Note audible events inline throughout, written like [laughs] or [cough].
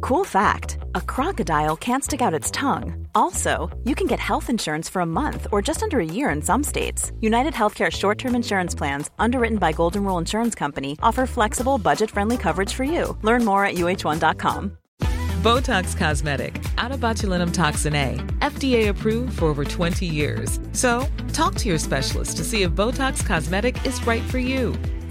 Cool fact a crocodile can't stick out its tongue. Also, you can get health insurance for a month or just under a year in some states. United Healthcare short term insurance plans, underwritten by Golden Rule Insurance Company, offer flexible, budget friendly coverage for you. Learn more at uh1.com. Botox Cosmetic, out of botulinum toxin A, FDA approved for over 20 years. So, talk to your specialist to see if Botox Cosmetic is right for you.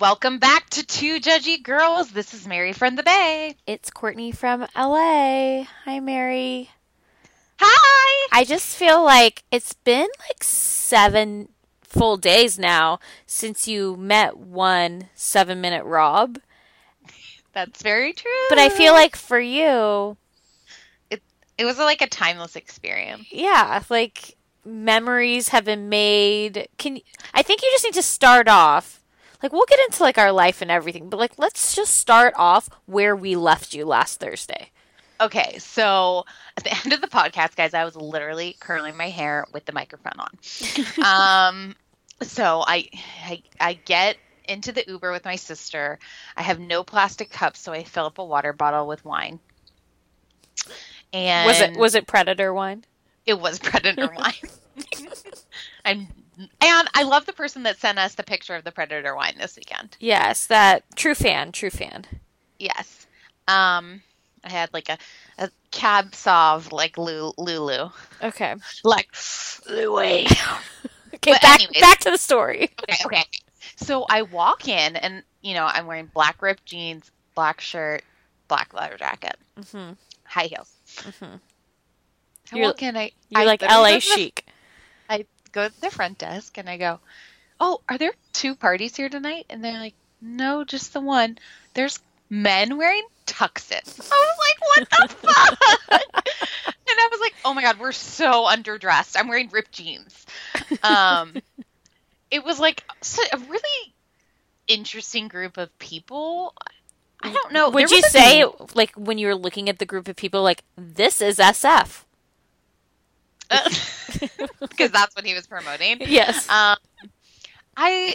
Welcome back to Two Judgy Girls. This is Mary from the Bay. It's Courtney from LA. Hi, Mary. Hi. I just feel like it's been like seven full days now since you met one seven minute Rob. That's very true. But I feel like for you, it it was like a timeless experience. yeah, like memories have been made. Can I think you just need to start off. Like we'll get into like our life and everything, but like let's just start off where we left you last Thursday. Okay, so at the [laughs] end of the podcast, guys, I was literally curling my hair with the microphone on. [laughs] um, so I, I I get into the Uber with my sister. I have no plastic cups, so I fill up a water bottle with wine. And Was it was it Predator wine? it was [laughs] Predator wine. and and I love the person that sent us the picture of the Predator wine this weekend. Yes, that true fan, true fan. Yes. Um, I had like a, a cab sauv like Lulu. Okay. Like Louis. [laughs] Okay, But back anyways. back to the story. okay, okay. So I walk in and you know, I'm wearing black ripped jeans, black shirt, black leather jacket, mm-hmm. high heels. Mhm. I You're- walk in, I You're I like LA chic. Go to the front desk and I go, "Oh, are there two parties here tonight?" And they're like, "No, just the one." There's men wearing tuxes. I was like, "What the [laughs] fuck?" and I was like, "Oh my god, we're so underdressed. I'm wearing ripped jeans." Um, it was like a really interesting group of people. I don't know. Would you a- say, like, when you were looking at the group of people, like, this is SF? [laughs] [laughs] because that's what he was promoting? Yes. Um, I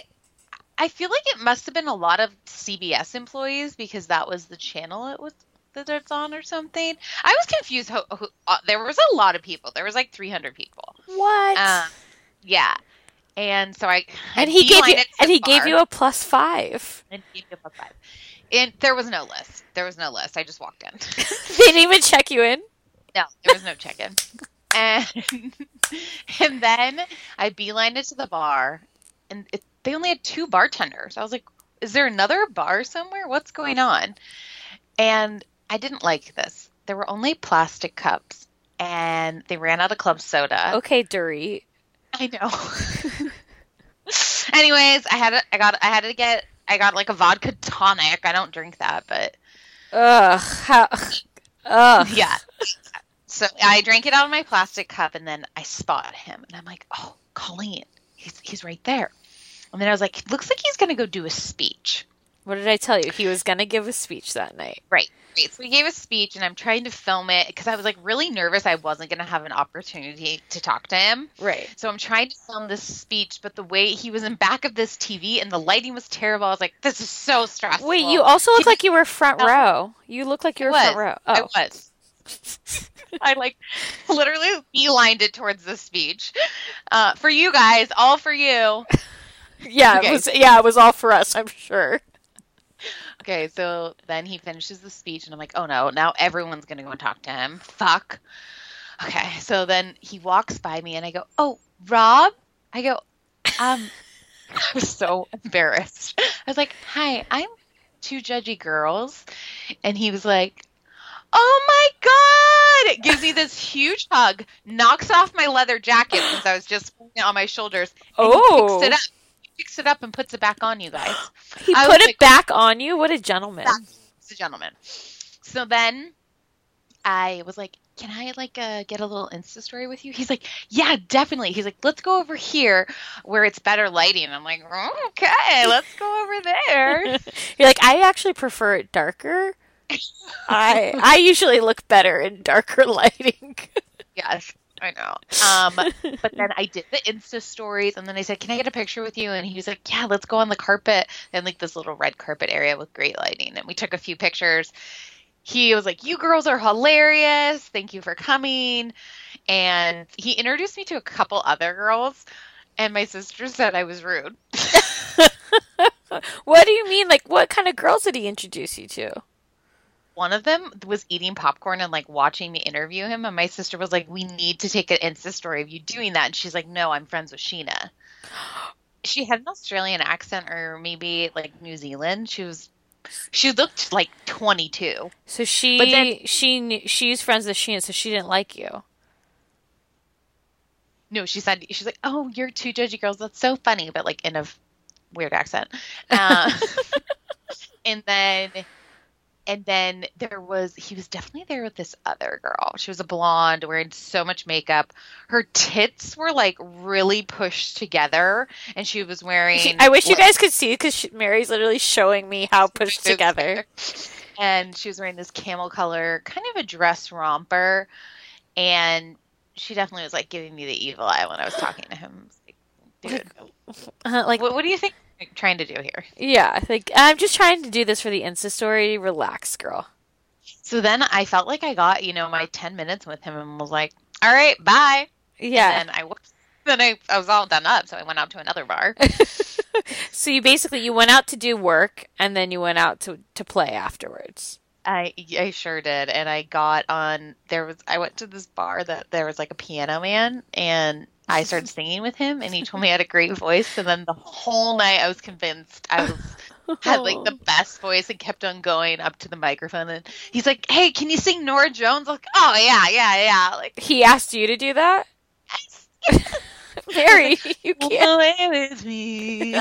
I feel like it must have been a lot of CBS employees because that was the channel it was that it's on or something. I was confused. Uh, there was a lot of people. There was like 300 people. What? Um, yeah. And so I and I he gave you beelined it to and he gave you a plus five. And he gave me a plus five. And there was no list. There was no list. I just walked in. [laughs] they didn't even check you in. No, there was no check-in. [laughs] and [laughs] and then I beelined it to the bar, and it, they only had two bartenders. I was like, "Is there another bar somewhere? What's going on?" And I didn't like this. There were only plastic cups, and they ran out of club soda. Okay, Dury. I know. [laughs] Anyways, I had to, I got I had to get I got like a vodka tonic. I don't drink that, but Ugh. How, ugh. [laughs] yeah. So I drank it out of my plastic cup, and then I spot him, and I'm like, "Oh, Colleen, he's he's right there." And then I was like, "Looks like he's gonna go do a speech." What did I tell you? He was gonna give a speech that night. Right, right. So he gave a speech, and I'm trying to film it because I was like really nervous. I wasn't gonna have an opportunity to talk to him. Right. So I'm trying to film this speech, but the way he was in back of this TV and the lighting was terrible, I was like, "This is so stressful." Wait, you also look like you were front row. You look like you I were front row. I Oh. was. I like literally beelined it towards the speech. Uh, for you guys, all for you. Yeah, Okay. it was yeah, it was all for us, I'm sure. Okay, so then he finishes the speech, and I'm like, oh no, now everyone's gonna go and talk to him. Fuck. Okay, so then he walks by me, and I go, oh, Rob? I go, um, [laughs] I was so embarrassed. I was like, hi, I'm two judgy girls. And he was like, oh my God! It Gives me this huge hug, knocks off my leather jacket since I was just putting it on my shoulders. Oh. picks it up. He picks it up and puts it back on you guys. He I put it like- back on you. What a gentleman. He's a gentleman. So then I was like, "Can I like uh, get a little Insta story with you?" He's like, "Yeah, definitely." He's like, "Let's go over here where it's better lighting." I'm like, "Okay, let's go over there." [laughs] You're like, I actually prefer it darker. I I usually look better in darker [laughs] lighting. yes, I know. Um, but then I did the Insta stories, and then I said, "Can I get a picture with you?" And he was like, "Yeah, let's go on the carpet and like this little red carpet area with great lighting." And we took a few pictures. He was like, "You girls are hilarious. Thank you for coming." And he introduced me to a couple other girls, and my sister said I was rude. [laughs] what do you mean? Like, what kind of girls did he introduce you to? One of them was eating popcorn and like watching me interview him, and my sister was like, "We need to take an Insta story of you doing that." And she's like, "No, I'm friends with Scheana." [gasps] She had an Australian accent, or maybe like New Zealand. She was, she looked like 22. So she But then- she she's friends with Scheana, so she didn't like you. No, she said she's like, "Oh, you're two judgy girls. That's so funny," but like in a weird accent. Uh, [laughs] and then, and then there was he was definitely there with this other girl. She was a blonde, wearing so much makeup. Her tits were like really pushed together, and she was wearing. [laughs] I wish you guys could see because Mary's literally showing me how pushed together. and she was wearing this camel color, kind of a dress romper, and she definitely was like giving me the evil eye when I was talking to him. Like, Dude, [laughs] Uh, like, what, what do you think trying to do here? yeah, like I'm just trying to do this for the Insta story. Relax, girl. So then I felt like I got, you know, my 10 minutes with him and was like, all right, bye. Yeah. And then I, then I, I was all done up. So I went out to another bar. [laughs] So you basically you went out to do work and then you went out to to play afterwards. I, I sure did. And I got on, there was, I went to this bar that there was like a piano man and I started singing with him and he told me I had a great voice. And then the whole night I was convinced I was, had like the [laughs] best voice and kept on going up to the microphone. And he's like, Hey, can you sing Norah Jones? I'm like, oh yeah, yeah, yeah. Like, He asked you to do that, Mary. [laughs] [laughs] You can't. away with me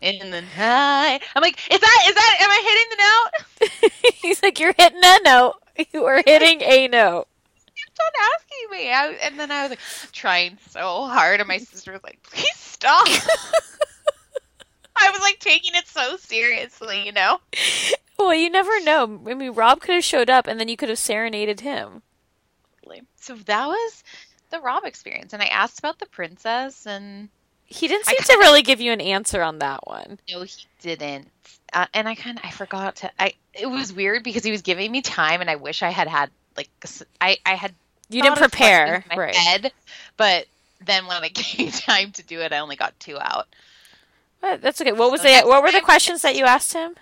in the night. I'm like, is that is that? Am I hitting the note? He's like, you're hitting a note. You are hitting a note. On asking me, I, and then I was like trying so hard, and my sister was like, please stop. [laughs] I was like taking it so seriously, you know. Well, you never know. I mean, Rob could have showed up and then you could have serenaded him. So that was the Rob experience, and I asked about the princess, and He didn't seem to kinda- really give you an answer on that one. no, he didn't. Uh, and I kind of I forgot to. I it was weird because he was giving me time, and I wish I had had like I I had You didn't thought of questions prepare, right? head, but then when it came [laughs] time to do it, I only got two out. But that's okay. What was So the what were the questions that you asked him?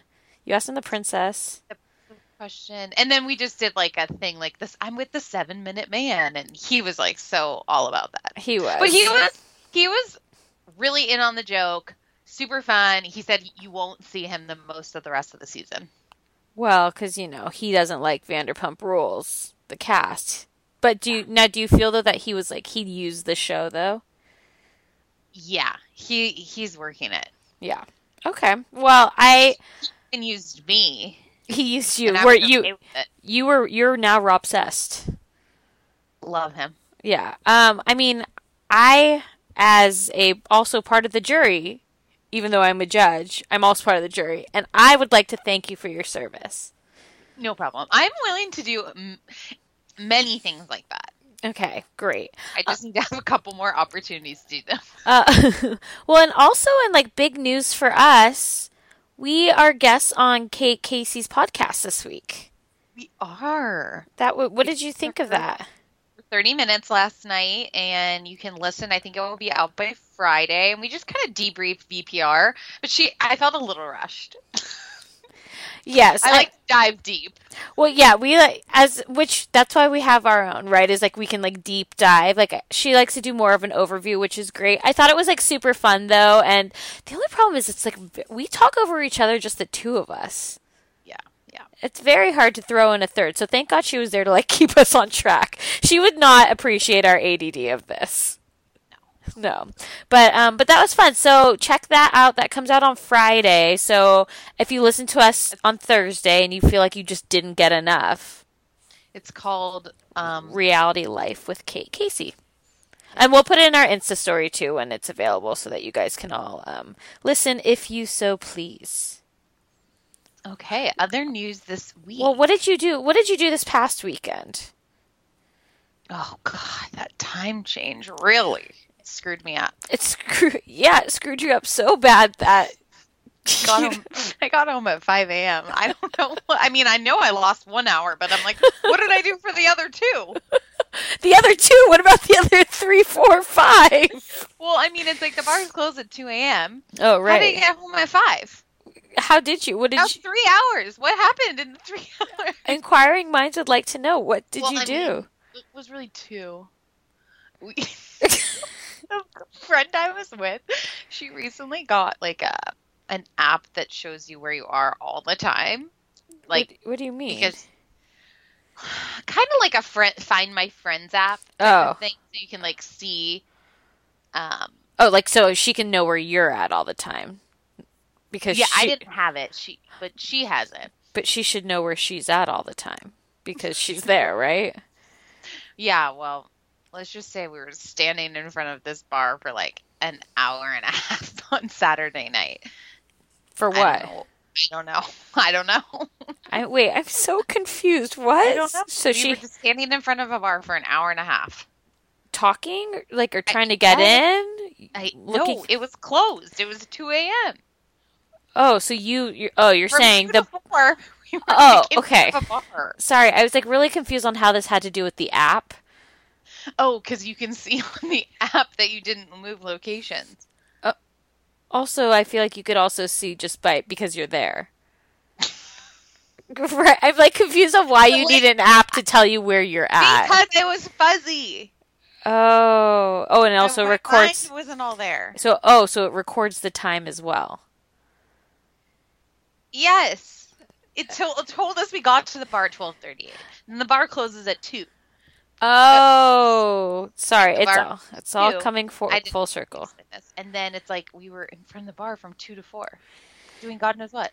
You asked him the princess. Question, and then we just did like a thing like this. I'm with the seven minute man, and he was like so all about that. He was. But he was he was really in on the joke, super fun. He said you won't see him the most of the rest of the season. Well, because you know he doesn't like Vanderpump Rules, the cast. But do you now? Do you feel though that he was like he used the show though? Yeah, he he's working it Yeah. Okay. Well, I and used me. he used you. Were you okay you were you're now Rob obsessed. Love him. Yeah. Um. I mean, I as a also part of the jury, even though I'm a judge, I'm also part of the jury, and I would like to thank you for your service. No problem. I'm willing to do many things like that. Okay. Great. I just need to have a couple more opportunities to do them. [laughs] Uh, [laughs] well, and also in like big news for us, we are guests on Kate Casey's podcast this week. We are. That w- what did you think of that? 30 minutes last night, and you can listen. I think it will be out by Friday. And we just kind of debriefed VPR, but she, I felt a little rushed. [laughs] Yes, I like dive deep. Well, yeah, we like as which that's why we have our own, right? Is like we can like deep dive. Like she likes to do more of an overview, which is great. I thought it was like super fun though, and the only problem is it's like we talk over each other, just the two of us. Yeah, yeah. It's very hard to throw in a third. So thank God she was there to like [laughs] keep us on track. She would not appreciate our ADD of this. No. But um but that was fun. So check that out. That comes out on Friday. So if you listen to us on Thursday and you feel like you just didn't get enough, It's called um, Reality Life with Kate Casey. And we'll put it in our Insta story too when it's available so that you guys can all um, listen if you so please. Okay, other news this week. Well, what did you do? What did you do this past weekend? oh god, that time change really screwed me up. It screw yeah, it screwed you up so bad that Got [laughs] home, I got home at 5 a.m. I don't know. I mean, I know I lost one hour, but I'm like, what did I do for the other two? the other two. What about the other three, four, five? Well, I mean, it's like the bars close at 2 a.m. Oh right. How did you right. get home at 5? How did you? What did That's you? three hours. What happened in the three [laughs] hours? Inquiring minds would like to know. What did Well, you I do? mean, it was really two. We, [laughs] friend I was with, she recently got like a an app that shows you where you are all the time, like what, what do you mean? because [sighs] kind of like a friend find my friends app Oh. thing, so you can like see. Um, oh, like so she can know where you're at all the time. Because yeah, I didn't have it. She, but she has it. but she should know where she's at all the time because she's [laughs] there, right? Yeah, well, let's just say we were standing in front of this bar for like an hour and a [laughs] half on Saturday night. For I what? don't know. I don't know. [laughs] I don't know. I wait, I'm so confused. What? I don't know. So we she just standing in front of a bar for an hour and a half. talking like or trying to get in? I Looking- no, it was closed. It was two a.m. Oh, so you you're, oh, you're From saying the to four, [laughs] we Oh, okay. front of a bar. Sorry, I was like really confused on how this had to do with the app. Oh, because you can see [laughs] on the app that you didn't move locations. Uh, also, I feel like you could also see just by because you're there. [laughs] right, I'm like confused on why you need an app to tell you where you're at. Because it was fuzzy. oh, oh, and it also records. wasn't all there. So, oh, so it records the time as well. Yes. It, to- it told us we got to the bar at twelve thirty eight. And the bar closes at two. Oh, sorry, it's all it's all two. coming for, full circle. And then it's like we were in front of the bar from two to four, doing God knows what.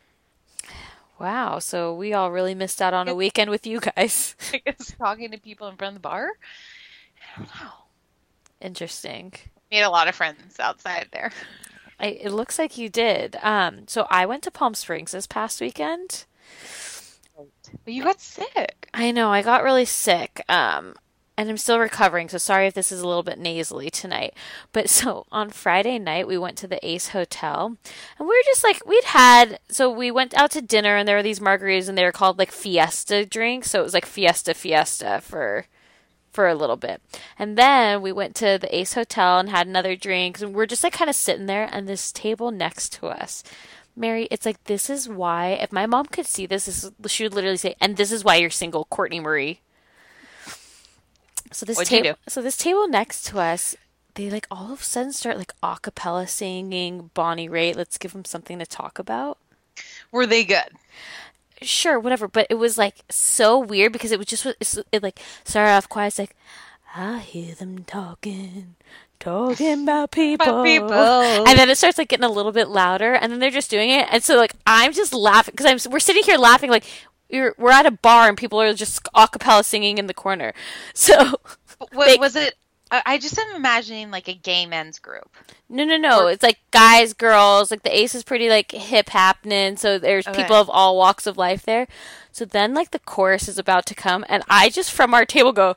Wow, so we all really missed out on a weekend with you guys. [laughs] I guess talking to people in front of the bar. I don't know. Interesting. Made a lot of friends outside there. I, it looks like you did. Um, so I went to Palm Springs this past weekend. But you got sick. I know I got really sick. Um, and I'm still recovering. So sorry if this is a little bit nasally tonight. But so on Friday night we went to the Ace Hotel, and we were just like we'd had. So we went out to dinner, and there were these margaritas, and they were called like Fiesta drinks. So it was like Fiesta Fiesta for for a little bit. And then we went to the Ace Hotel and had another drink. And we're just like kind of sitting there, and this table next to us. Mary, it's like this is why if my mom could see this, this is, she would literally say, "And this is why you're single, Courtney Marie." So this table, so this table next to us, they like all of a sudden start like a cappella singing Bonnie Raitt. Let's give them something to talk about Were they good? sure, whatever. But it was like so weird because it was just it's, it like started off quiet. It's like I hear them talking, talking about [laughs] people, about people. and then it starts like getting a little bit louder, and then they're just doing it, and so like I'm just laughing because I'm we're sitting here laughing like. We're, we're at a bar and people are just a cappella singing in the corner. [laughs] So, What, They- was it? I just am imagining like a gay men's group. No, no, no. It's like guys, girls. Like the Ace is pretty like hip happening. So there's Okay. people of all walks of life there. So then like the chorus is about to come, and I just from our table go,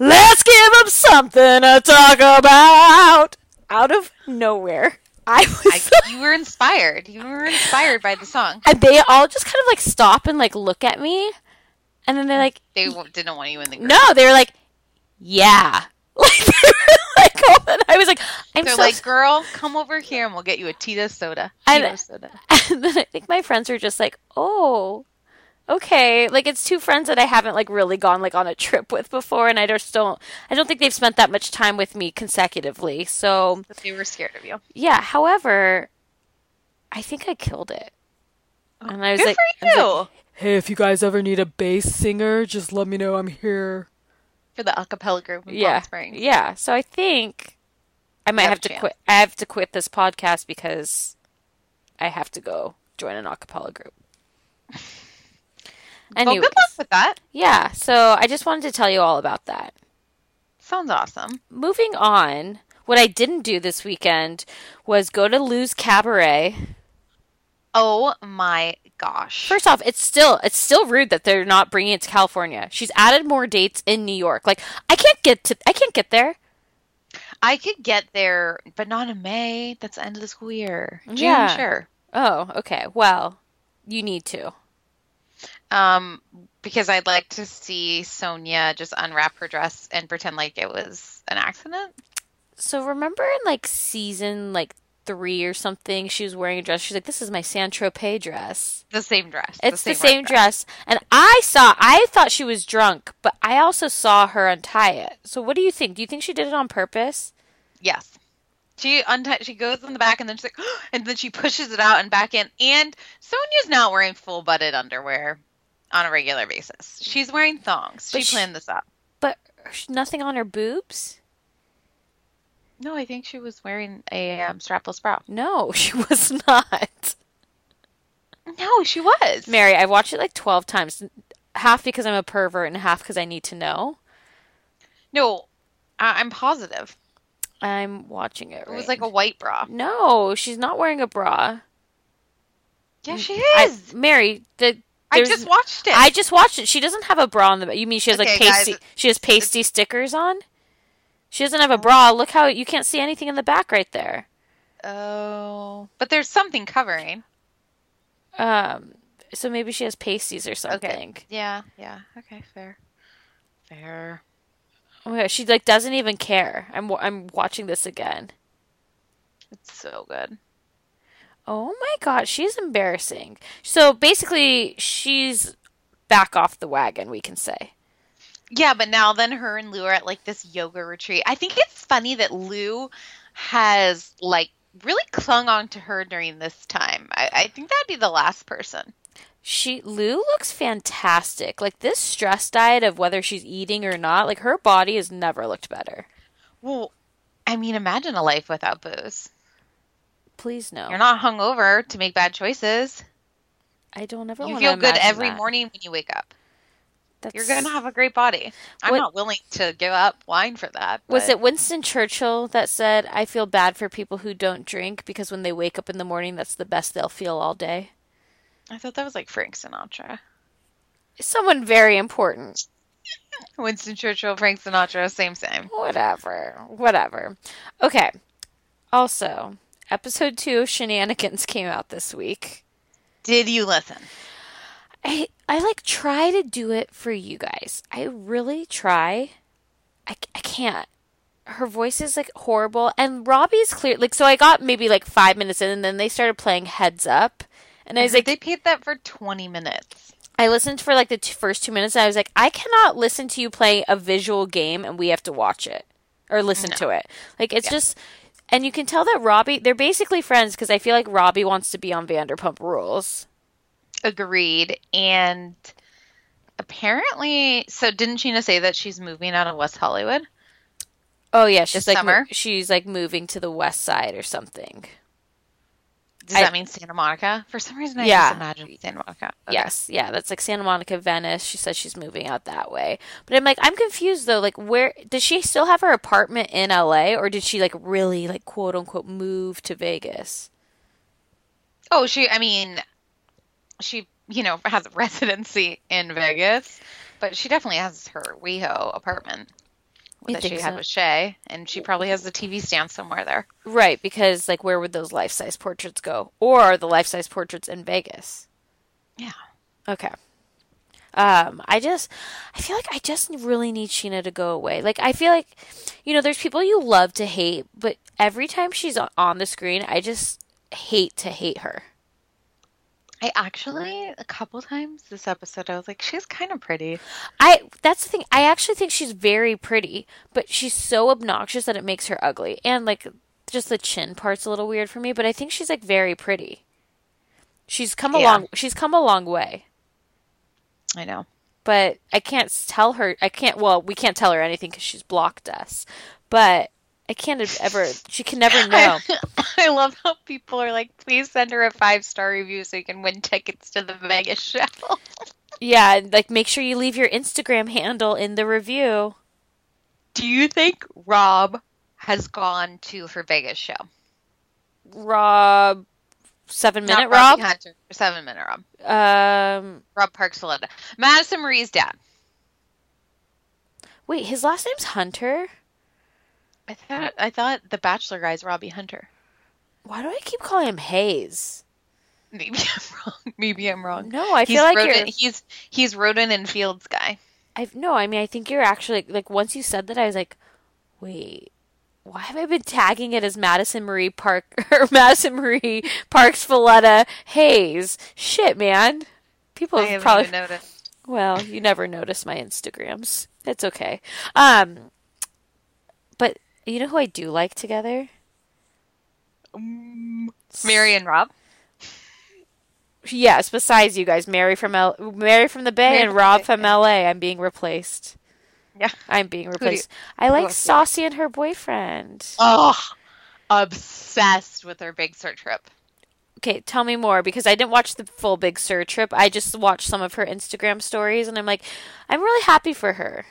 "Let's give them something to talk about." Out of nowhere, I [laughs] was. I, you were inspired. You were inspired by the song. and they all just kind of like stop and like look at me, And then they're like, They didn't want you in the group. no, they were like, yeah. [laughs] Like, they were like, [laughs] oh, I was like, I'm They're so like, girl, come over here and we'll get you a Tito soda. And- Tito soda. And then I think my friends were just like, "Oh, okay." Like it's two friends that I haven't like really gone like on a trip with before, and I just don't. I don't think they've spent that much time with me consecutively. So But they were scared of you. yeah. However, I think I killed it. Oh, and I was Good like, for I was you. like, "Hey, if you guys ever need a bass singer, just let me know. I'm here." for the acapella group in yeah, Palm yeah. So I think I might have have, to quit. I have to quit this podcast because I have to go join an acapella group. [laughs] Well, Anyways, good luck with that. yeah. So I just wanted to tell you all about that. Sounds awesome. Moving on, what I didn't do this weekend was go to Lou's Cabaret. Oh my gosh. First off, it's still it's still rude that they're not bringing it to California. She's added more dates in New York. Like I can't get to I can't get there. I could get there, but not in May. That's the end of the school year. June, Yeah. sure. Oh, okay. Well, you need to. Um, because I'd like to see Sonja just unwrap her dress and pretend like it was an accident. So remember in like season like three or something, she was wearing a dress. She's like, "This is my Saint Tropez dress." The same dress. It's the red same dress. And I saw, I thought she was drunk, but I also saw her untie it. So what do you think? Do you think she did it on purpose? Yes. She untie she goes in the back and then she's like [gasps] and then she pushes it out and back in. And Sonja's not wearing full butted underwear on a regular basis. She's wearing thongs. She she- planned this out. But nothing on her boobs? No, I think she was wearing a um, strapless bra. No, [laughs] she was not. No, she was. Mary, I've watched it like 12 times, half because I'm a pervert and half because I need to know. No, I- I'm positive. I'm watching it. It was like a white bra. No, she's not wearing a bra. Yeah, she I, is. Mary, the I, just watched it. I just watched it. She doesn't have a bra on the. You mean she has like Okay, guys, pasty? she has pasty stickers on. She doesn't have a bra. Look how you can't see anything in the back right there. Oh, but there's something covering. Um, so maybe she has pasties or something. Okay. Yeah, yeah. Okay, fair. Fair. Oh gosh, she like doesn't even care. I'm I'm watching this again. It's so good. Oh my god, she's embarrassing. So basically, she's back off the wagon. We can say. Yeah, but now then her and Lou are at like this yoga retreat. I think it's funny that Lou has like really clung on to her during this time. I, I think that'd be the last person. She Lou looks fantastic. Like this stress diet of whether she's eating or not, like her body has never looked better. Well, I mean, imagine a life without booze. Please no. You're not hungover to make bad choices. I don't ever You feel good every that. morning when you wake up. That's... You're gonna have a great body. I'm What- not willing to give up wine for that. Was it Winston Churchill that said, "I feel bad for people who don't drink because when they wake up in the morning, that's the best they'll feel all day." I thought that was like Frank Sinatra. Someone very important. [laughs] Winston Churchill, Frank Sinatra, same same. Whatever. Whatever. Okay. Also, episode two of Scheananigans came out this week. Did you listen? I I like try to do it for you guys. I really try. I, I can't. Her voice is like horrible, and Robbie's clear. Like, so I got maybe like five minutes in, and then they started playing Heads Up, and I was like, they paid that for 20 minutes. I listened for like the t- first two minutes, and I was like, I cannot listen to you play a visual game, and we have to watch it or listen to it. Like, it's just, and you can tell that Robbie, they're basically friends because I feel like Robbie wants to be on Vanderpump Rules. Agreed. And apparently, so didn't Scheana say that she's moving out of West Hollywood? Oh yeah, she's This like summer? she's like moving to the west side or something. Does I- that mean Santa Monica? For some reason, I Yeah. just imagine Santa Monica. Okay. Yes, yeah, that's like Santa Monica, Venice. She says she's moving out that way. But I'm like, I'm confused though. Like, where does she still have her apartment in LA, or did she like really like quote unquote move to Vegas? Oh, she, I mean, she, you know, has a [laughs] residency in Vegas, but she definitely has her WeHo apartment That she had so? with Shay, and she probably has the TV stand somewhere there. Right, because like where would those life size portraits go? Or are the life size portraits in Vegas? Yeah. Okay. Um, I just, I feel like I just really need Scheana to go away. Like, I feel like, you know, there's people you love to hate, but every time she's on the screen, I just hate to hate her. I actually a couple times this episode I was like, she's kind of pretty. I that's the thing. I actually think she's very pretty, but she's so obnoxious that it makes her ugly. And like just the chin part's a little weird for me, but I think she's like very pretty. She's come a Yeah. long she's come a long way. I know. But I can't tell her I can't well, we can't tell her anything cuz she's blocked us. But I can't ever she can never [laughs] know. [laughs] I love how people are like, please send her a five star review so you can win tickets to the Vegas show. [laughs] yeah, like make sure you leave your Instagram handle in the review. Do you think Rob has gone to her Vegas show? Rob 7 minute Not Rob. Hunter. Seven minute Rob. Um Rob Parks. Madison Marie's dad. wait, his last name's Hunter? I thought I thought the Bachelor guy's Robbie Hunter. Why do I keep calling him Hayes? Maybe [laughs] I'm wrong. Maybe I'm wrong. No, I he's feel like Roden, you're. he's he's Rodan and Fields guy. I no, I mean, I think you're actually like. Once you said that, I was like, wait, why have I been tagging it as Madison Marie Park [laughs] or Madison Marie Parks Valletta Hayes? Shit, man. People have probably. noticed. Well, you never notice my Instagrams. It's okay. Um, you know who I do like together? Um, Mary and Rob. Yes, besides you guys, Mary from L- Mary from the Bay Mary and Rob the from Bay. LA. I'm being replaced. Yeah. I'm being do you- replaced. I like else do you Saucy and her boyfriend. Oh, obsessed with her Big Sur trip. Okay, tell me more because I didn't watch the full Big Sur trip. I just watched some of her Instagram stories, and I'm like, I'm really happy for her.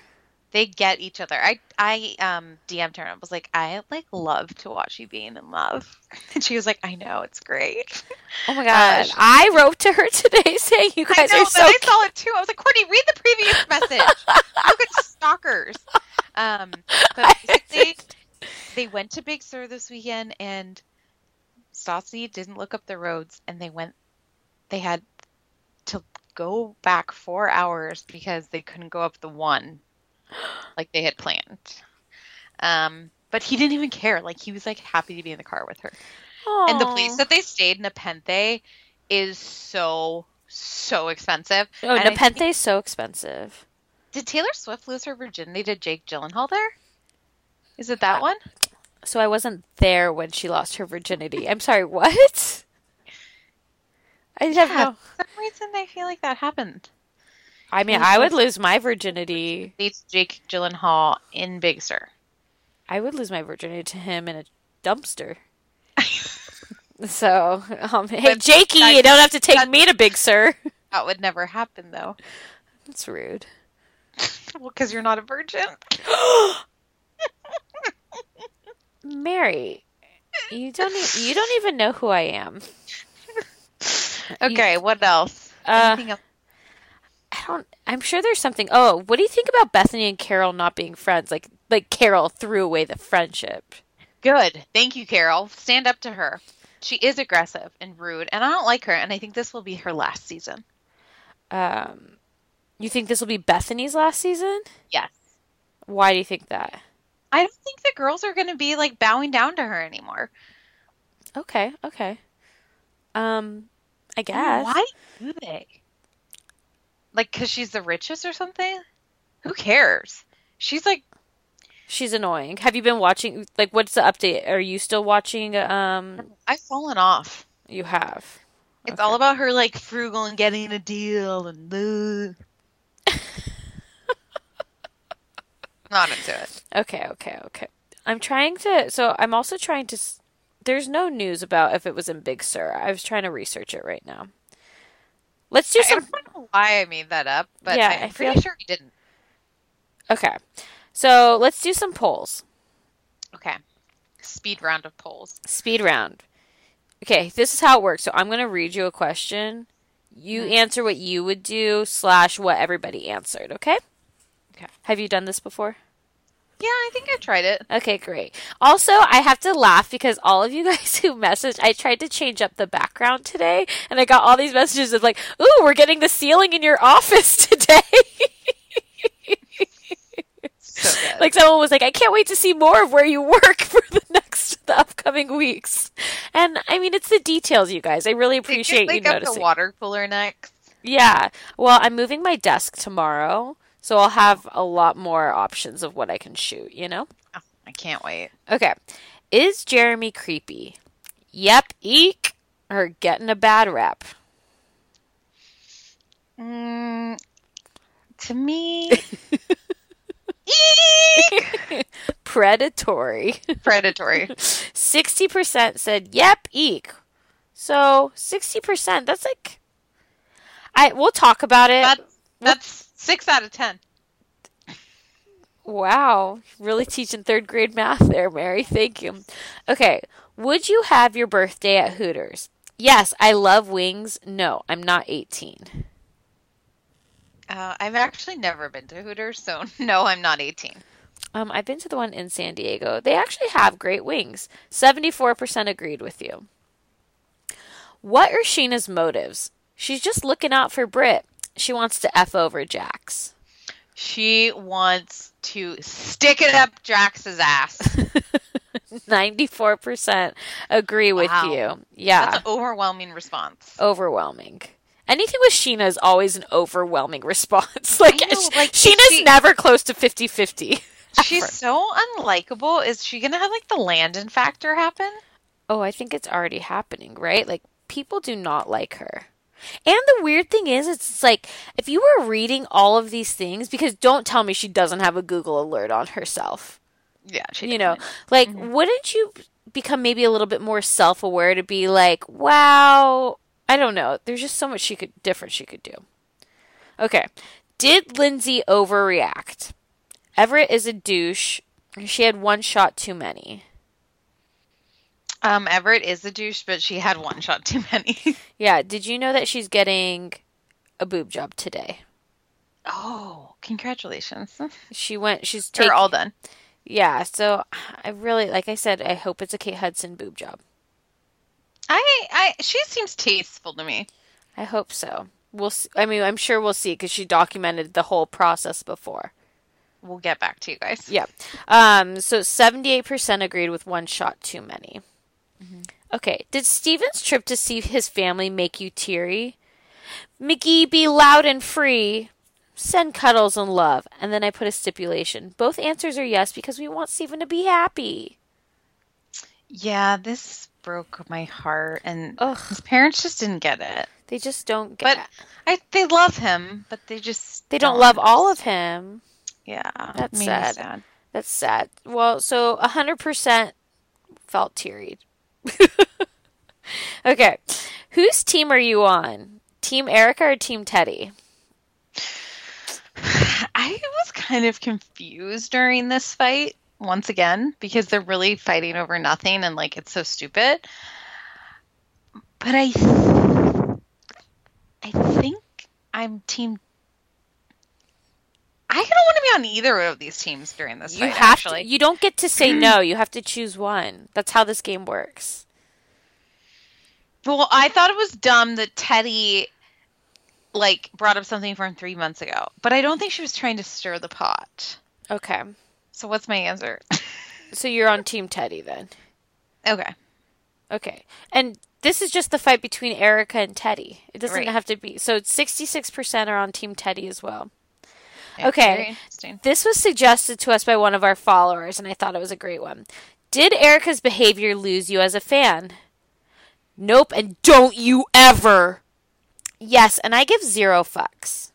They get each other. I I um DM'd her and I was like, I like love to watch you being in love, [laughs] and she was like, I know it's great. Oh my [laughs] god! sh- I wrote to her [laughs] today saying you I guys know, are so. I saw it too. I was like, Courtney, read the previous message. Look at stalkers. Um, but basically, they went to Big Sur this weekend, and Stassi didn't look up the roads, and they went. They had to go back four hours because they couldn't go up the one, like they had planned. Um, but he didn't even care. Like he was like happy to be in the car with her. And the place that they stayed, Nepenthe, is so so expensive. Oh, And I think- Nepenthe's so expensive. Did Taylor Swift lose her virginity to Jake Gyllenhaal there? Is it that one? So I wasn't there when she lost her virginity. I'm sorry, what? [laughs] I have no. For some reason, I feel like that happened. I mean, I would lose my virginity. It's Jake Gyllenhaal in Big Sur. I would lose my virginity to him in a dumpster. [laughs] So, um, hey, But Jakey, that- you don't have to take that- me to Big Sur. That would never happen, though. That's rude. [laughs] Well, because you're not a virgin. [gasps] Mary, you don't e- you don't even know who I am. [laughs] Okay, what else? Uh, Anything else? Don't. I'm sure there's something. Oh, what do you think about Bethenny and Carole not being friends? Like, like Carole threw away the friendship. Good. Thank you, Carole. Stand up to her. She is aggressive and rude, and I don't like her, and I think this will be her last season. Um, you think this will be Bethenny's last season? Yes. Why do you think that? I don't think the girls are going to be like bowing down to her anymore. Okay, okay. Um, I I guess. mean, why do they? Like, because she's the richest or something? Who cares? She's like, She's annoying. Have you been watching? Like, what's the update? Are you still watching? Um, I've fallen off. you have. It's all about her like frugal and getting a deal and uh. [laughs] not into it. Okay, okay, okay. I'm trying to. So I'm also trying to. There's no news about if it was in Big Sur. I was trying to research it right now. Let's do some. I don't know why I made that up, but Yeah, I'm pretty feel- sure he didn't. Okay, so let's do some polls. Okay. Speed round of polls. Speed round. Okay, this is how it works. So I'm going to read you a question. You mm-hmm. answer what you would do slash what everybody answered. Okay. Okay. Have you done this before? Yeah, I think I tried it. Okay, great. Also, I have to laugh because all of you [laughs] guys who messaged, I tried to change up the background today, and I got all these messages of like, "Ooh, we're getting the ceiling in your [laughs] office today." So like someone was like, "I can't wait to see more of where you work [laughs] for the next, the upcoming weeks." And I mean, it's the details, you guys. I really Did appreciate you you pick up the noticing. water cooler next? Yeah. Well, I'm moving my desk tomorrow, so I'll have a lot more options of what I can shoot. You know. Oh, I can't wait. Okay. Is Jeremy creepy? Yep, eek, or getting a bad rep? Mm, to me, eek! [laughs] Predatory. predatory. 60% said, yep, eek. So 60%, that's like. I We'll talk about it. That's that's six out of ten. Wow. Really teaching third grade math there, Mary. Thank you. Okay. Would you have your birthday at Hooters? Yes, I love wings. No, I'm not 18. Uh, I've actually never been to Hooters, so [laughs] no, I'm not 18. Um, I've been to the one in San Diego. They actually have great wings. 74% agreed with you. What are Scheana's motives? She's just looking out for Brit. She wants to F over Jax. She wants to stick it up Jax's ass. [laughs] 94% agree with Wow. you. Yeah. That's an overwhelming response. overwhelming. Anything with Scheana is always an overwhelming [laughs] response. Like, know, like, Scheana's she- never close to 50 50. [laughs] She's so unlikable. Is she gonna have like the Landon factor happen? Oh, I think it's already happening, right? Like people do not like her. And the weird thing is it's like if you were reading all of these things because don't tell me she doesn't have a Google alert on herself. Yeah, she You know, like mm-hmm. wouldn't you become maybe a little bit more self-aware to be like, "Wow, I don't know. There's just so much she could different she could do." Okay. Did Lindsay overreact? Everett is a douche. She had one shot too many. Um, Everett is a douche, but she had one shot too many. [laughs] Yeah, did you know that she's getting a boob job today? oh, congratulations! She went. She's They're all done. Yeah, so I really, like I said, I hope it's a Kate Hudson boob job. I, I, she seems tasteful to me. I hope so. We'll. See, I mean, I'm sure we'll see because she documented the whole process before. We'll get back to you guys. Yeah. Um. So 78% agreed with one shot too many. Mm-hmm. Okay. Did Steven's trip to see his family make you teary? McGee, be loud and free. Send cuddles and love. And then I put a stipulation. Both answers are yes because we want Steven to be happy. Yeah, this broke my heart, and Ugh. his parents just didn't get it. They just don't get. But I, they love him, but they just they don't love all of him. Yeah, That's me sad. That's sad. Well, so 100% felt teary. [laughs] okay. Whose team are you on? Team Erika or Team Teddi? [sighs] I was kind of confused during this fight once again because they're really fighting over nothing and like it's so stupid. But I I think I'm team I don't want to be on either of these teams during this You fight have actually. to. You don't get to say [clears throat] no. You have to choose one. That's how this game works. Well, I thought it was dumb that Teddi like brought up something from 3 months ago, but I don't think she was trying to stir the pot. Okay. So what's my answer? [laughs] So you're on Team Teddi then. okay. Okay. And this is just the fight between Erika and Teddi. It doesn't Right. have to be. So 66% are on Team Teddi as well. Okay. This was suggested to us by one of our followers, and I thought it was a great one. Did Erika's behavior lose you as a fan? Nope, and don't you ever. Yes, and I give zero fucks.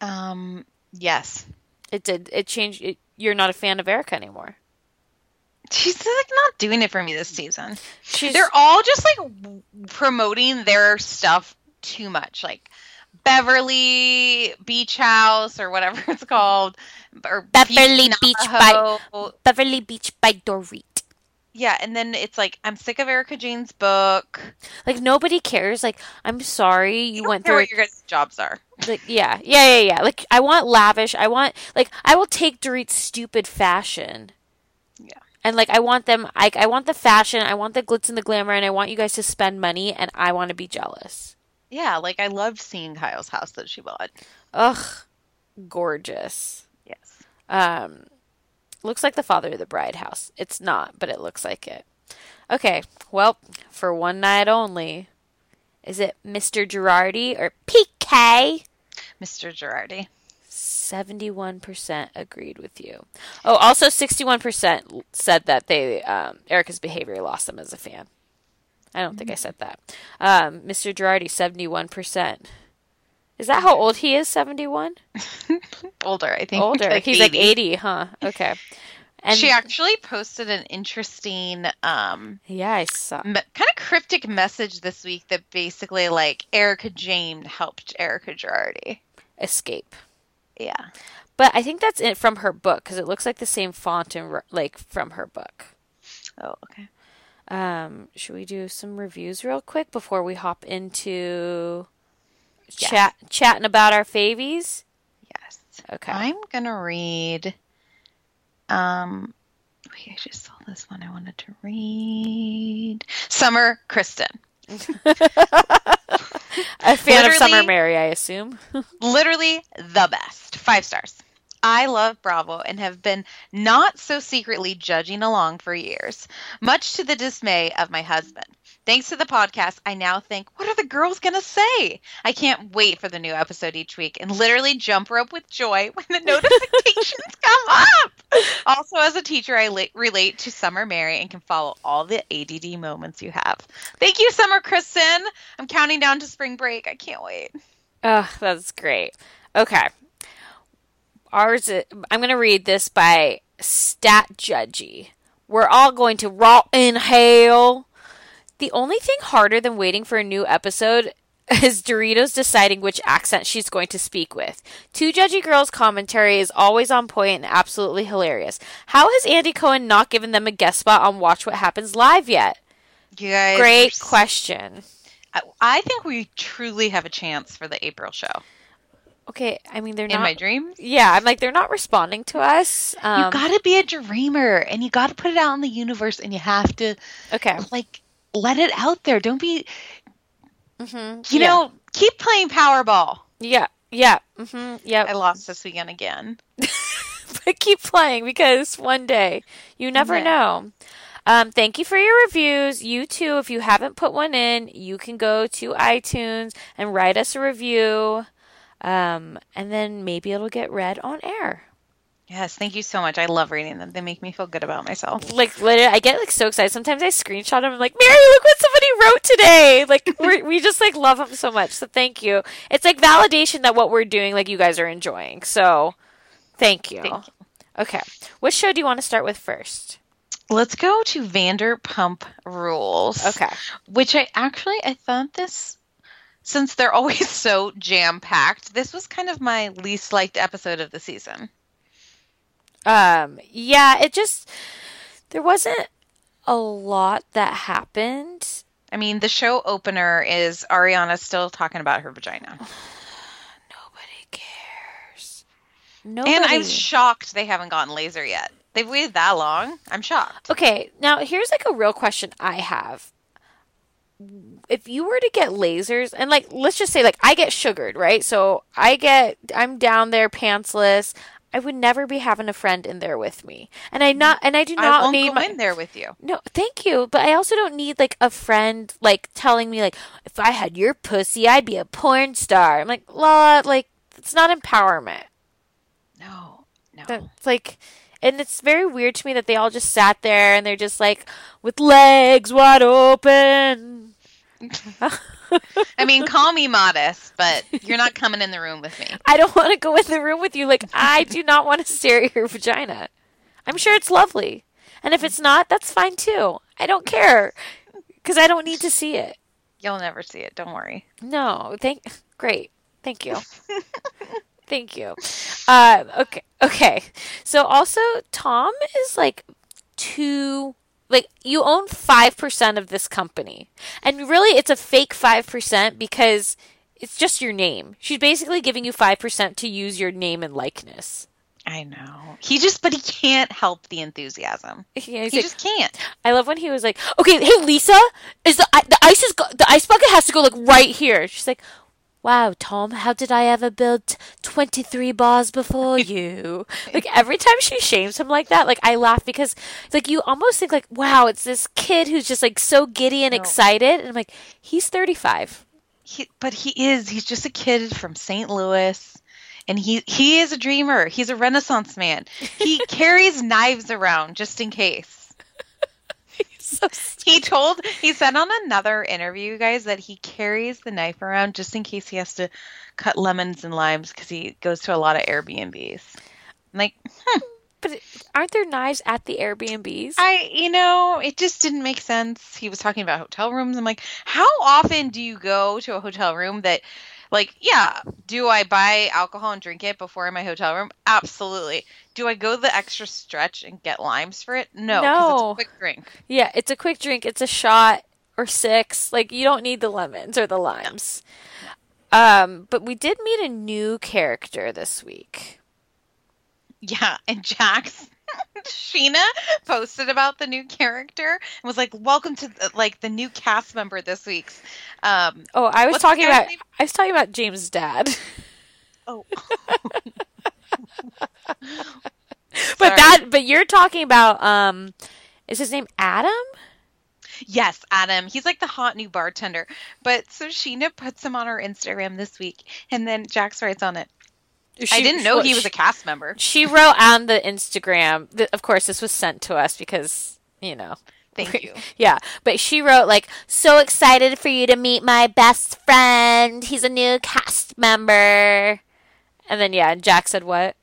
Um yes. It did. It changed. It, you're not a fan of Erica anymore. She's like not doing it for me this season. She's They're all just like promoting their stuff too much, like Beverly Beach House or whatever it's called, or Beverly Beach by- Beverly Beach by Dorit. Yeah, and then it's like I'm sick of Erika Jayne's book. Like nobody cares. Like I'm sorry you, You went through. what your guys' jobs are. Like yeah, yeah, yeah, yeah. Like I want lavish. I want like I will take Dorit's stupid fashion. Yeah. And like I want them I I want the fashion, I want the glitz and the glamour and I want you guys to spend money and I want to be jealous. Yeah, like I loved seeing Kyle's house that she bought. Ugh. Gorgeous. Yes. Um looks like the father of the bride house. It's not, but it looks like it. Okay, well, for one night only. Is it Mr. Girardi or PK? Mr. Girardi. 71% agreed with you. Oh, also 61% said that they um, Erika's behavior lost them as a fan. I don't think I said that. Um, Mr. Girardi, 71%. Is that how old he is? 71? [laughs] Older, I think. Older. He's like 80, huh? Okay. And she actually posted an interesting, um, yeah, I saw. me- kind of cryptic message this week that basically, like, Erika Jayne helped Erika Girardi. Escape. Yeah. But I think that's it from her book because it looks like the same font and like from her book. Oh, okay. Um, should we do some reviews real quick before we hop into Yes. chat chatting about our favies? Yes. Okay. I'm gonna read. Um, wait, I just saw this one. I wanted to read. Summer Kristen. [laughs] A fan of Summer Mary, I assume. [laughs] Literally the best. Five stars. I love Bravo and have been not so secretly judging along for years, much to the dismay of my husband. Thanks to the podcast, I now think, what are the girls going to say? I can't wait for the new episode each week and literally jump rope with joy [laughs] when the notifications [laughs] come up. Also, as a teacher, I la- relate to Summer Mary and can follow all the ADD moments you have. Thank you, Summer Kristen. I'm counting down to spring break. I can't wait. Oh, that's great. Okay. Ours, i- I'm going to read this by Stat Judgy. We're all going to rot inhale. The only thing harder than waiting for a new episode [laughs] is Doritos deciding which accent she's going to speak with. Two Judgy Girls commentary is always on point and absolutely hilarious. How has Andy Cohen not given them a guest spot on Watch What Happens Live yet? You guys, Great question. I think we truly have a chance for the April show. Okay, I mean they're In not. In my dreams, Yeah, I'm like they're not responding to us. Um, you gotta be a dreamer, and you gotta put it out in the universe, and you have to okay. like let it out there. Don't be, Mm-hmm. you know, keep playing Powerball. Yeah. Yeah. Mm-hmm. Yeah. I lost this weekend again. [laughs] but keep playing because one day you never Yeah. know. Um, thank you for your reviews. You too, if you haven't put one in, you can go to iTunes and write us a review. Um, and then maybe it'll get read on air. Yes, thank you so much. I love reading them. They make me feel good about myself. Like literally, I get like so excited. Sometimes I screenshot them. I'm like, Mary, look what somebody wrote today. Like [laughs] we're, we just like love them so much. So thank you. It's like validation that what we're doing, like you guys are enjoying. So thank you. Thank you. Okay, which show do you want to start with first? Let's go to Vanderpump Rules. Okay. Which I actually I thought this since they're [laughs] always so jam packed, this was kind of my least liked episode of the season. Um, yeah, it just there wasn't a lot that happened. I mean, the show opener is Ariana still talking about her vagina. [sighs] Nobody cares. Nobody. And I'm shocked they haven't gotten laser yet. They've waited that long. I'm shocked. Okay, now here's like a real question I have. If you were to get lasers, and like, let's just say, like, I get sugared, right? So I get, I'm down there pantsless. I would never be having a friend in there with me, and I not, and I do I not won't need go my, in there with you. No, thank you, but I also don't need like a friend like telling me like if I had your pussy, I'd be a porn star. I'm like, la, like it's not empowerment. No, no. That's like, and it's very weird to me that they all just sat there and they're just like with legs wide open. [laughs] I mean, call me modest, but you're not coming in the room with me. I don't want to go in the room with you. Like I do not want to stare at your vagina. I'm sure it's lovely, and if it's not, that's fine too. I don't care because I don't need to see it. You'll never see it. Don't worry. No, thank. Great, thank you, [laughs] thank you. Uh, okay, okay. So also, Tom is like two. Like you own five percent of this company, and really, it's a fake five percent because it's just your name. She's basically giving you 5% to use your name and likeness. I know. He just, but he can't help the enthusiasm. [laughs] Yeah, He like- just can't. I love when he was like, "Okay, hey Lisa, is the the ice is go- the ice bucket has to go like right here." She's like, "Wow, Tom, how did I ever build twenty three bars before [laughs] you?" like every time she shames him like that, like I laugh because like you almost think like, "Wow, it's this kid who's just like so giddy and excited," and I'm like, he's thirty five. He, but he is. He's just a kid from St. Louis. And he he is a dreamer. He's a renaissance man. He [laughs] carries knives around just in case. [laughs] So He told he said on another interview, guys, that he carries the knife around just in case he has to cut lemons and limes because he goes to a lot of Airbnbs. I'm like, hmm, but aren't there knives at the Airbnbs? I you know, it just didn't make sense. He was talking about hotel rooms. I'm like, how often do you go to a hotel room that like, yeah, do I buy alcohol and drink it before in my hotel room? Absolutely. Do I go the extra stretch and get limes for it? No, No. it's a quick drink. Yeah, it's a quick drink. It's a shot or six. Like you don't need the lemons or the limes. Um, but we did meet a new character this week. Yeah, and Jax Scheana posted about the new character and was like, "Welcome to the, like the new cast member this week's." Um, Oh, I was talking about name? I was talking about James' dad. oh, [laughs] [laughs] But that but you're talking about um is his name Adam? yes, Adam. He's like the hot new bartender. But so Scheana puts him on her Instagram this week, and then Jax writes on it. I didn't know he was a cast member. She wrote on the Instagram. th- Of course, this was sent to us because you know. Thank [laughs] you. Yeah, but she wrote like, "So excited for you to meet my best friend. He's a new cast member." And then yeah, and Jack said what?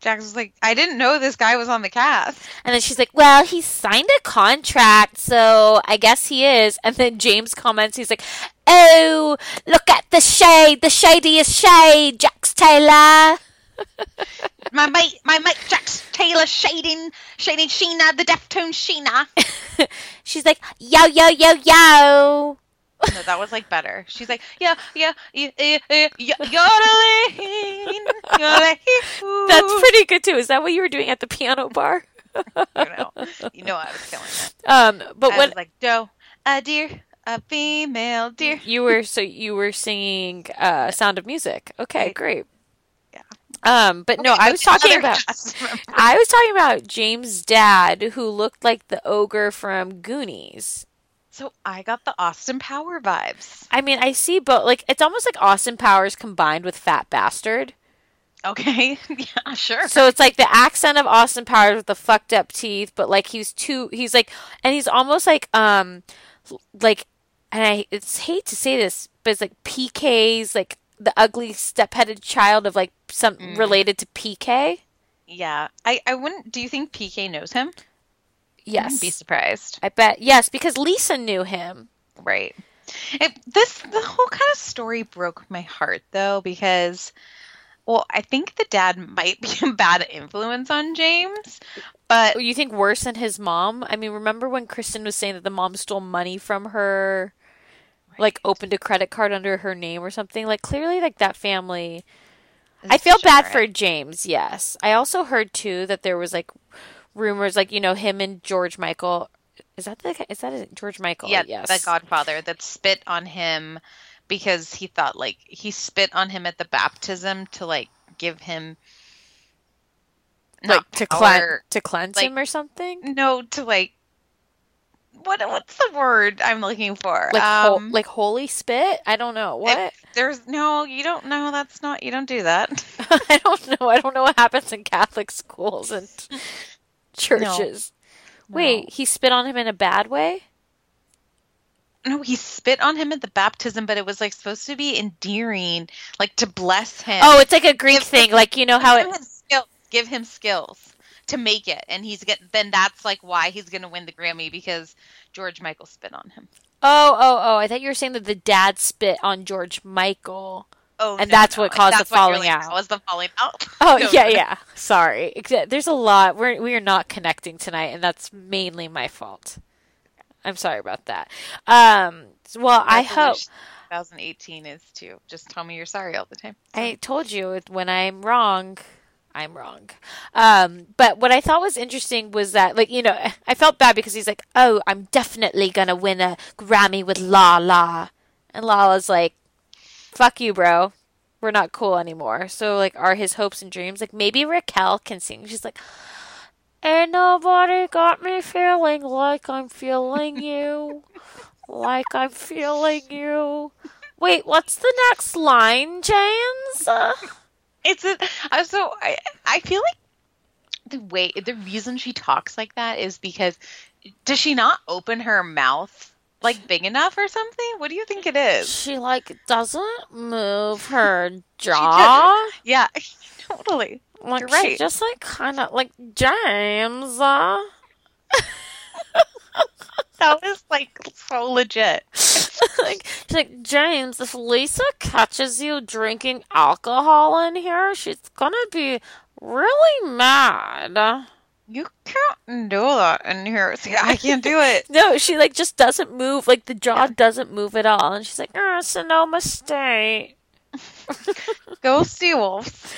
Jack was like, "I didn't know this guy was on the cast." And then she's like, "Well, he signed a contract, so I guess he is." And then James comments, he's like, "Oh, look at the shade, the shadiest shade, Jax Taylor." [laughs] My mate, my mate Jax Taylor shading, shading Scheana, the Deftone Scheana. [laughs] She's like, "Yo, yo, yo, yo." No, that was like better. She's like, yeah, yeah, yeah, yeah, yeah, yodeling, [laughs] yodeling. That's pretty good too. Is that what you were doing at the piano bar? You know, you know, I was killing it. Um, but I what was like, Joe, a deer, a female deer. you were so you were singing uh Sound of Music. Okay, great. Yeah. Um, but no, I was talking about [laughs] I was talking about James' dad who looked like the ogre from Goonies. So I got the Austin Power vibes. I mean, I see both. Like, it's almost like Austin Powers combined with Fat Bastard. Okay, [laughs] yeah, sure. So it's like the accent of Austin Powers with the fucked up teeth, but like he's too. He's like, and he's almost like um, like, and I it's hate to say this, but it's like PK's like the ugly step-headed child of like some mm. related to PK. yeah, I, I wouldn't. Do you think PK knows him? Yes, be surprised. I bet. Yes, because Lisa knew him. Right. It, this the whole kind of story broke my heart though because well, I think the dad might [laughs] be a bad influence on James, but oh, You think worse than his mom? I mean, remember when Kristen was saying that the mom stole money from her, like opened a credit card under her name or something? Like clearly, like that family. I feel bad for James. Yes, I also heard too that there was like rumors, like you know, him and George Michael. Is that the is that a, George Michael? yeah, yes. the Godfather that spit on him because he thought like he spit on him at the baptism to like give him like to cleanse to cleanse like- him or something. No, to like what what's the word I'm looking for? Like ho- um, like holy spit. I don't know what. [laughs] there's no, you don't know. That's not. You don't do that. [laughs] I don't know. I don't know what happens in Catholic schools and [laughs] churches. Wait, he spit on him in a bad way? No, he spit on him at the baptism, but it was like supposed to be endearing, like to bless him. Oh, it's like a Greek Give thing, him- like you know how give it. him skills. Give him skills to make it, and he's get. Then that's like why he's gonna win the Grammy because George Michael spit on him. Oh, oh, oh! I thought you were saying that the dad spit on George Michael. Oh, And no, that's no, what caused the that's what falling like, out. That was the falling out. [laughs] Oh No, yeah, yeah. Sorry, there's a lot. We're we are not connecting tonight, and that's mainly my fault. I'm sorry about that. Um, well, I hope 2018 is too. Just tell me you're sorry all the time. I told you when I'm wrong, I'm wrong. Um, but what I thought was interesting was that, like, you know, [laughs] I felt bad because he's like, "Oh, I'm definitely gonna win a Grammy with Lala," and Lala's like, "Fuck you, bro. We're not cool anymore." So, like, are his hopes and dreams like maybe Raquel can sing? She's like, and nobody got me feeling like I'm feeling you, [laughs] like I'm feeling you." Wait, what's the next line, James? [laughs] It's a, so I I feel like the way the reason she talks like that is because does she not open her mouth like big enough or something? What do you think it is? she like doesn't move her [laughs] jaw. Yeah, [laughs] totally. Like You're she right. just like kind of like James. Uh, [laughs] That was like so legit. Like [laughs] she's like James. If Lisa catches you drinking alcohol in here, she's gonna be really mad. You can't do that in here. See, I can't do it. [laughs] No, she like just doesn't move. Like the jaw doesn't move at all, and she's like, ah, "Oh, Sonoma State." [laughs] Go sea wolves.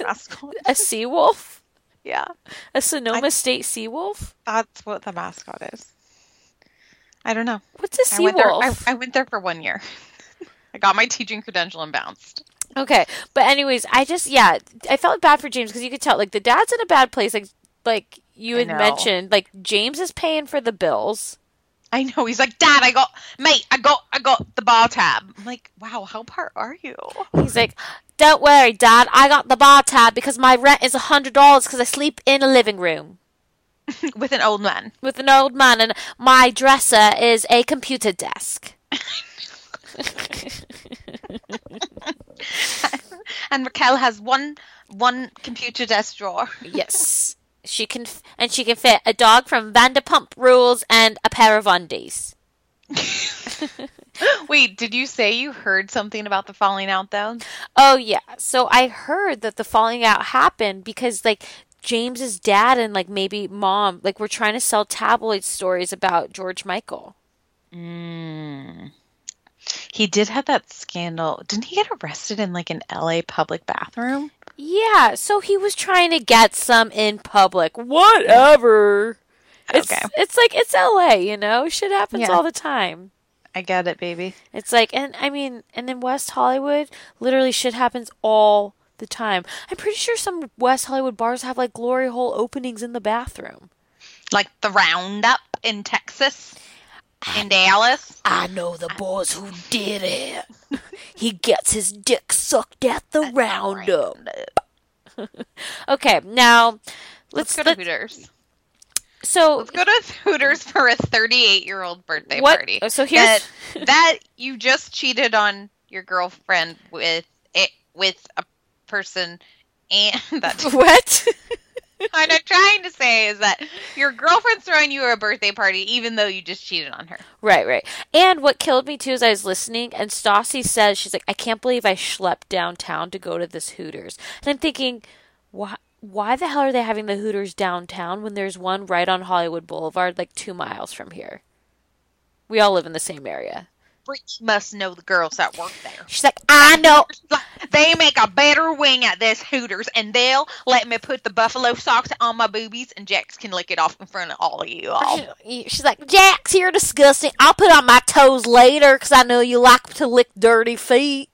Mascot. a sea wolf, Yeah, a Sonoma State sea wolf. that's what the mascot is. I don't know. What's a sea there. wolf? I, I went there for one year. [laughs] I got my teaching credential and bounced. Okay, but anyways, I just yeah, I felt bad for James because you could tell like the dad's in a bad place. Like like you had mentioned, like James is paying for the bills. I know. He's like, Dad, I got, mate, I got, I got the bar tab. I'm like, wow, how part are you? He's like, "Don't worry, Dad, I got the bar tab because my rent is a hundred dollars because I sleep in a living room [laughs] With an old man. with an old man, and my dresser is a computer desk." [laughs] And Raquel has one, one computer desk drawer. yes, she can, f- and she can fit a dog from Vanderpump Rules and a pair of undies. [laughs] Wait, did you say you heard something about the falling out though? Oh yeah. So I heard that the falling out happened because like James's dad and like maybe mom like were trying to sell tabloid stories about George Michael. Mm. He did have that scandal. Didn't he get arrested in like an LA public bathroom? Yeah, so he was trying to get some in public. Whatever. Mm. It's Okay. it's like it's LA, you know? Shit happens Yeah. all the time. I get it, baby. It's like and I mean and in West Hollywood, literally shit happens all the time. I'm pretty sure some West Hollywood bars have like glory hole openings in the bathroom. Like the roundup in Texas, in Dallas. I know the boys who did it. he gets his dick sucked at the roundup. [laughs] Okay, now Let's let's, go to let- Hooters. so Let's go to Hooters for a 38 year old birthday What- party. Oh, so here's- that, that you just cheated on your girlfriend with it with a person, and [laughs] that [laughs] what? [laughs] what I'm trying to say is that your girlfriend's throwing you a birthday party, even though you just cheated on her. right, right. And what killed me too is I was listening, and Stassi says she's like, I can't believe I schlepped downtown to go to this Hooters, and I'm thinking, why? Why the hell are they having the Hooters downtown when there's one right on Hollywood Boulevard, like two miles from here? We all live in the same area. Brit must know the girls that work there. She's like, I know. [laughs] They make a better wing at this Hooters, and they'll let me put the buffalo socks on my boobies, and Jax can lick it off in front of all of you all. [laughs] She's like, Jax, you're disgusting. I'll put on my toes later because I know you like to lick dirty feet.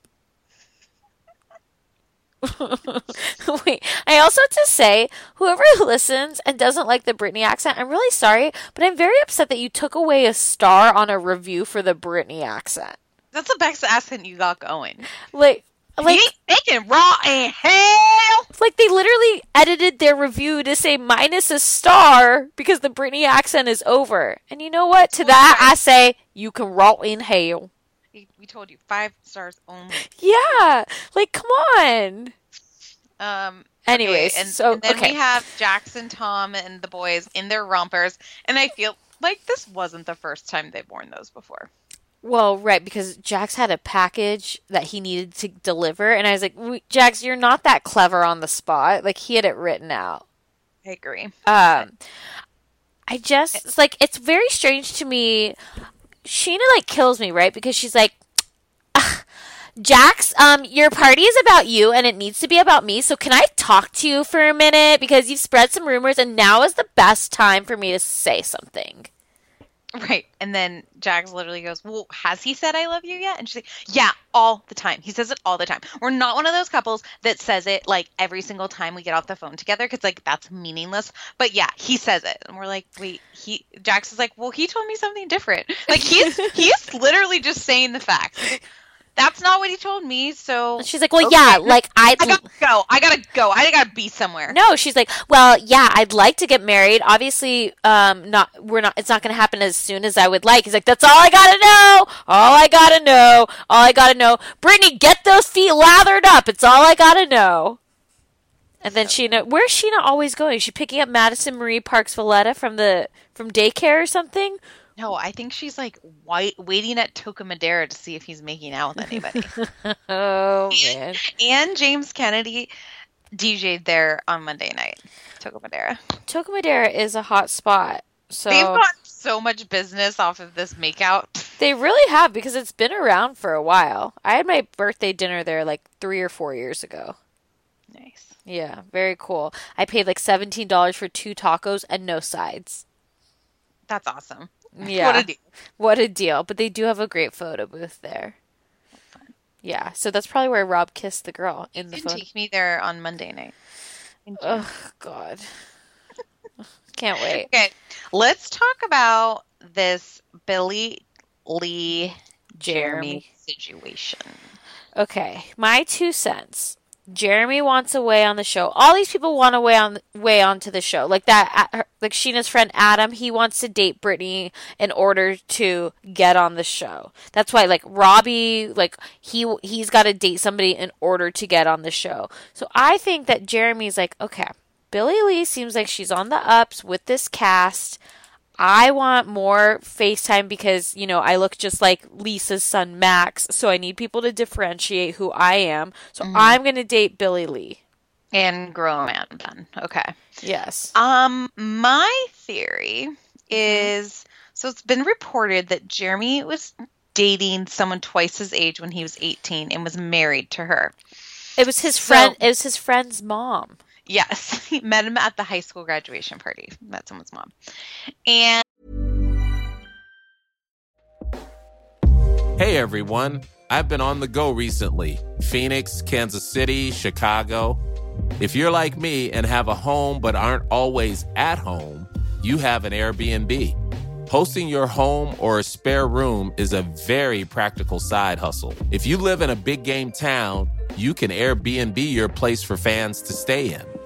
[laughs] Wait, I also have to say, whoever [laughs] listens and doesn't like the Brittany accent, I'm really sorry, but I'm very upset that you took away a star on a review for the Brittany accent. That's the best accent you got going. Like, like, making raw in hell. like they literally edited their review to say minus a star because the Brittany accent is over. And you know what? To oh that, I say you can rot in hell. We we told you five stars only. Yeah, like come on. Um. Anyways, okay, and, so and then okay. we have Jackson, Tom, and the boys in their rompers, and I feel like this wasn't the first time they've worn those before. Well, right, because Jax had a package that he needed to deliver, and I was like, "We- Jax, you're not that clever on the spot. Like, he had it written out. I agree. Um, I just, it's like, it's very strange to me. Scheana, like, kills me, right? Because she's like, Jax, um, your party is about you and it needs to be about me. So can I talk to you for a minute? Because you've spread some rumors and now is the best time for me to say something. Right. And then Jax literally goes, Well, has he said I love you yet? And she's like, Yeah, all the time. He says it all the time. We're not one of those couples that says it like every single time we get off the phone together because like that's meaningless. But yeah, he says it. And we're like, Wait, he Jax is like, Well, he told me something different. Like he's he's literally just saying the facts. Like, that's not what he told me. So she's like, well, okay. yeah, like I'd I gotta go. I gotta go. I gotta be somewhere. No, she's like, well, yeah, I'd like to get married. Obviously, um, not we're not. It's not going to happen as soon as I would like. He's like, that's all I gotta know. All I gotta know. All I gotta know. Brittany, get those feet lathered up. It's all I gotta know. And then Scheana, where's Scheana always going? Is she picking up Madison Marie Parks Valletta from the from daycare or something? No, I think she's like white, waiting at Toca Madera to see if he's making out with anybody. [laughs] Oh man. and James Kennedy DJ'd there on Monday night. Toca Madera. Toca Madera is a hot spot. So They've got so much business off of this makeout. They really have because it's been around for a while. I had my birthday dinner there like three or four years ago. Nice. Yeah, very cool. I paid like seventeen dollars for two tacos and no sides. That's awesome. Yeah, What a deal. What a deal! But they do have a great photo booth there. Yeah, so that's probably where Rob kissed the girl in the You can photo. take me there on Monday night. Oh God, [laughs] can't wait. Okay, let's talk about this Billie Lee Jeremy Jeremy. situation. Okay, my two cents. Jeremy wants a way on the show. All these people want a way on way onto the show. Like that, like Scheana's friend Adam, he wants to date Brittany in order to get on the show. That's why, like Robbie, like he he's got to date somebody in order to get on the show. So I think that Jeremy's like, okay, Billie Lee seems like she's on the ups with this cast. I want more FaceTime because, you know, I look just like Lisa's son Max, so I need people to differentiate who I am. So I'm going to date Billie Lee. And grow a man then. Okay. Yes. Um, my theory is so it's been reported that Jeremy was dating someone twice his age when he was 18 and was married to her. It was his So- friend, it was his friend's mom. Yes, [laughs] met him at the high school graduation party. Met someone's mom. And Hey everyone, I've been on the go recently Phoenix, Kansas City, Chicago. If you're like me and have a home but aren't always at home, you have an Airbnb. Hosting your home or a spare room is a very practical side hustle. If you live in a big game town, you can Airbnb your place for fans to stay in.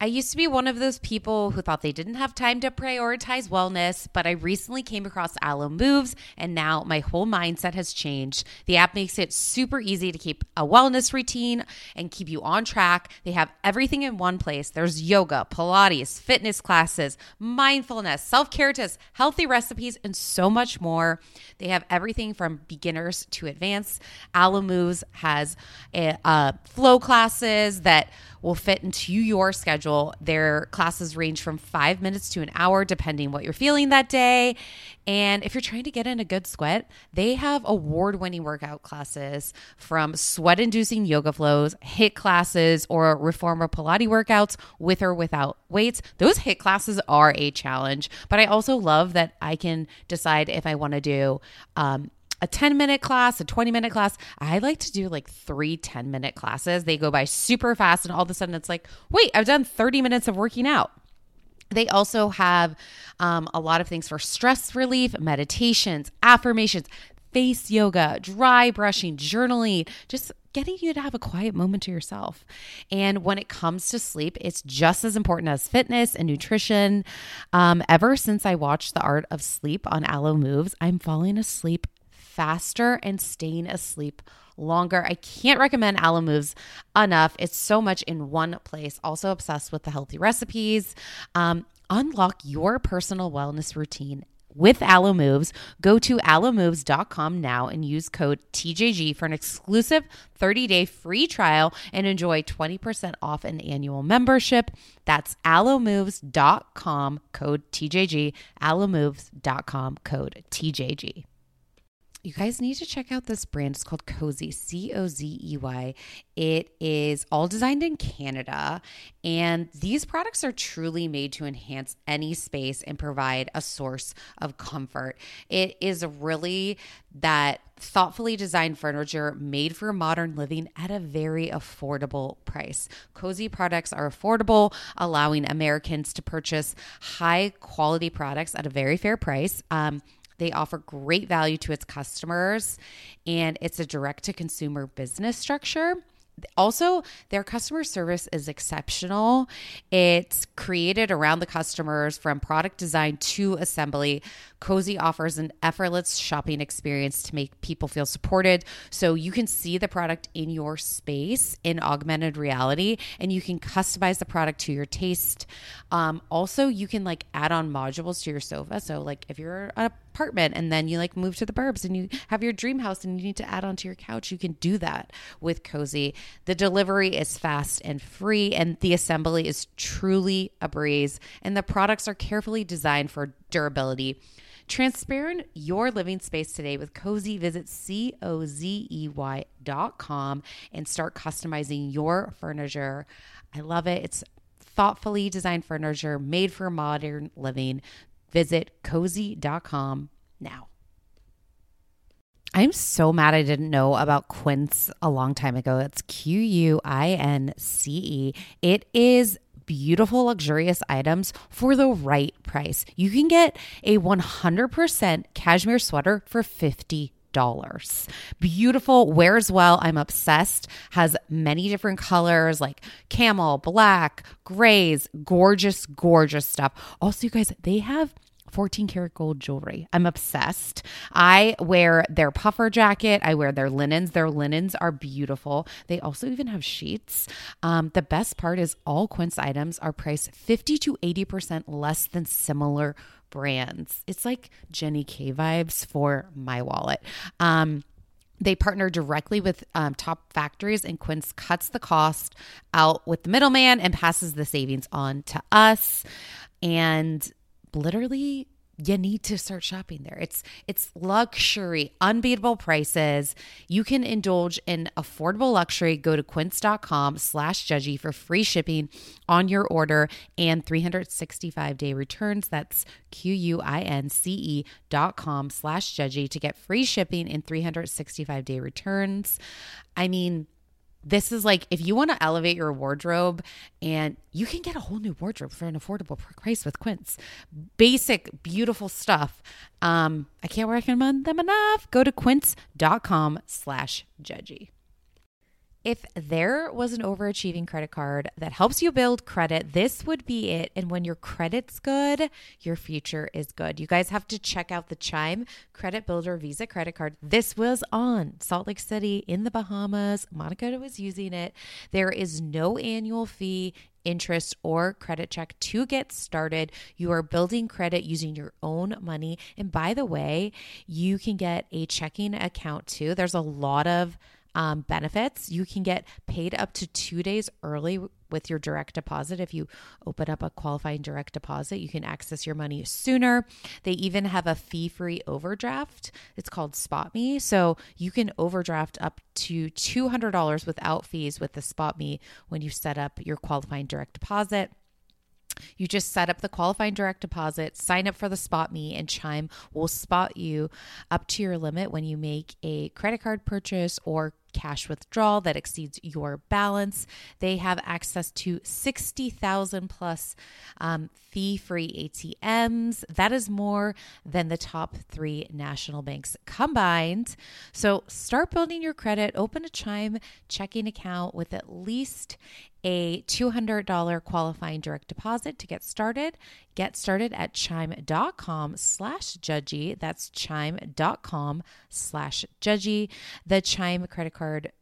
I used to be one of those people who thought they didn't have time to prioritize wellness, but I recently came across Alo Moves and now my whole mindset has changed. The app makes it super easy to keep a wellness routine and keep you on track. They have everything in one place. There's yoga, Pilates, fitness classes, mindfulness, self care tips, healthy recipes, and so much more. They have everything from beginners to advanced. Alo Moves has a, uh, flow classes that will fit into your schedule. Their classes range from five minutes to an hour, depending what you're feeling that day. And if you're trying to get in a good sweat, they have award winning workout classes from sweat inducing yoga flows, HIIT classes, or reformer Pilates workouts with or without weights. Those HIIT classes are a challenge, but I also love that I can decide if I want to do, um, a 10 minute class, a 20 minute class. I like to do like three 10 minute classes. They go by super fast, and all of a sudden it's like, wait, I've done 30 minutes of working out. They also have um, a lot of things for stress relief, meditations, affirmations, face yoga, dry brushing, journaling, just getting you to have a quiet moment to yourself. And when it comes to sleep, it's just as important as fitness and nutrition. Um, ever since I watched The Art of Sleep on Alo Moves, I'm falling asleep faster and staying asleep longer. I can't recommend Alo Moves enough. It's so much in one place. Also obsessed with the healthy recipes. Um, unlock your personal wellness routine with Alo Moves. Go to alomoves.com now and use code TJG for an exclusive 30-day free trial and enjoy 20% off an annual membership. That's alomoves.com code TJG, alomoves.com code TJG. You guys need to check out this brand. It's called Cozey, C O Z E Y. It is all designed in Canada, and these products are truly made to enhance any space and provide a source of comfort. It is really that thoughtfully designed furniture made for modern living at a very affordable price. Cozey products are affordable, allowing Americans to purchase high quality products at a very fair price. Um, they offer great value to its customers, and it's a direct to consumer business structure. Also, their customer service is exceptional. It's created around the customers from product design to assembly. Cozey offers an effortless shopping experience to make people feel supported. So you can see the product in your space in augmented reality and you can customize the product to your taste. Um, also, you can like add on modules to your sofa. So, like if you're an apartment and then you like move to the burbs and you have your dream house and you need to add onto your couch, you can do that with Cozey. The delivery is fast and free, and the assembly is truly a breeze. And the products are carefully designed for durability. Transparent your living space today with Cozey. Visit C-O-Z-E-Y dot com and start customizing your furniture. I love it. It's thoughtfully designed furniture made for modern living. Visit cozey.com now. I'm so mad I didn't know about Quince a long time ago. It's Q U I N C E. It is beautiful, luxurious items for the right price. You can get a 100% cashmere sweater for 50 dollars. Beautiful, wears well. I'm obsessed. Has many different colors like camel, black, grays, gorgeous, gorgeous stuff. Also, you guys, they have 14 karat gold jewelry. I'm obsessed. I wear their puffer jacket. I wear their linens. Their linens are beautiful. They also even have sheets. Um, the best part is all Quince items are priced 50 to 80% less than similar brands. It's like Jenny K vibes for my wallet. Um, they partner directly with um, top factories, and Quince cuts the cost out with the middleman and passes the savings on to us. And literally you need to start shopping there. It's it's luxury, unbeatable prices. You can indulge in affordable luxury. Go to quince.com slash judgy for free shipping on your order and 365 day returns. That's Q-U-I-N-C-E dot com slash judgy to get free shipping and 365 day returns. I mean, this is like if you want to elevate your wardrobe and you can get a whole new wardrobe for an affordable price with Quince. Basic, beautiful stuff. Um, I can't recommend them enough. Go to quince.com slash judgy. If there was an overachieving credit card that helps you build credit, this would be it. And when your credit's good, your future is good. You guys have to check out the Chime Credit Builder Visa credit card. This was on Salt Lake City in the Bahamas. Monica was using it. There is no annual fee interest or credit check to get started. You are building credit using your own money. And by the way, you can get a checking account too. There's a lot of um, benefits. You can get paid up to two days early with your direct deposit. If you open up a qualifying direct deposit, you can access your money sooner. They even have a fee free overdraft. It's called SpotMe. So you can overdraft up to $200 without fees with the SpotMe when you set up your qualifying direct deposit. You just set up the qualifying direct deposit, sign up for the SpotMe, and Chime will spot you up to your limit when you make a credit card purchase or cash withdrawal that exceeds your balance. They have access to 60,000 plus um, fee free ATMs. That is more than the top three national banks combined. So start building your credit. Open a Chime checking account with at least a $200 qualifying direct deposit to get started. Get started at chime.com slash judgy. That's chime.com slash judgy. The Chime credit card card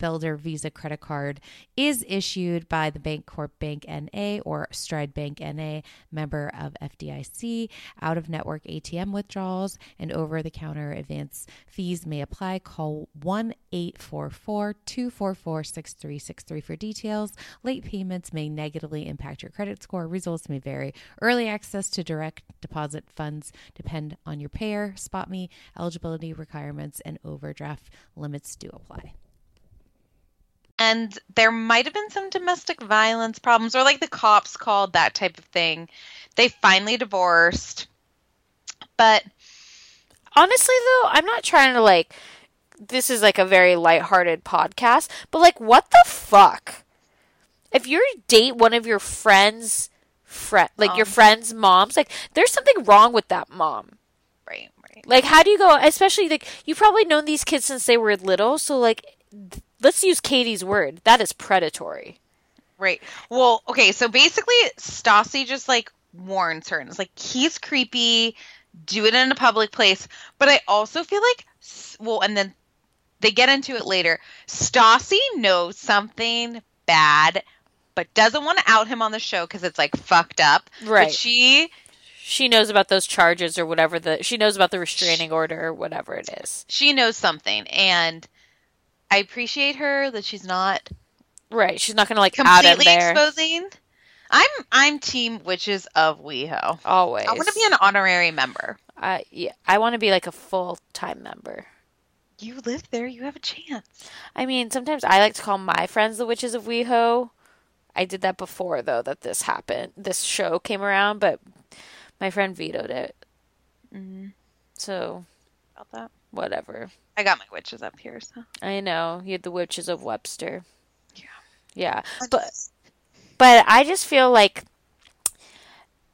Builder Visa credit card is issued by the Bancorp Bank NA or Stride Bank NA, member of FDIC. Out of network ATM withdrawals and over the counter advance fees may apply. Call 1 844 244 6363 for details. Late payments may negatively impact your credit score. Results may vary. Early access to direct deposit funds depend on your payer. Spot me. Eligibility requirements and overdraft limits do apply. And there might have been some domestic violence problems, or like the cops called that type of thing. They finally divorced. But Honestly, though, I'm not trying to like. This is like a very lighthearted podcast, but like, what the fuck? If you date one of your friends, friend, like your friend's moms, like, there's something wrong with that mom. right, right. Like, how do you go? Especially like you've probably known these kids since they were little, so like, th- let's use Katie's word. That is predatory. Right. Well, okay, so basically Stassi just like warns her and it's like he's creepy, do it in a public place. But I also feel like well, and then they get into it later. Stassi knows something bad, but doesn't want to out him on the show because it's like fucked up. Right. But she She knows about those charges or whatever the she knows about the restraining order or whatever it is. she knows something and I appreciate her that she's not Right. She's not gonna like out him completely there. exposing. I'm I'm team witches of WeHo. Always. I want to be an honorary member. I yeah, I want to be like a full time member. You live there, you have a chance. I mean, sometimes I like to call my friends the witches of WeHo. I did that before though that this happened. This show came around, but my friend vetoed it. Mm-hmm. So About that. Whatever. I got my witches up here, so I know you had the witches of Webster. Yeah. Yeah, but but I just feel like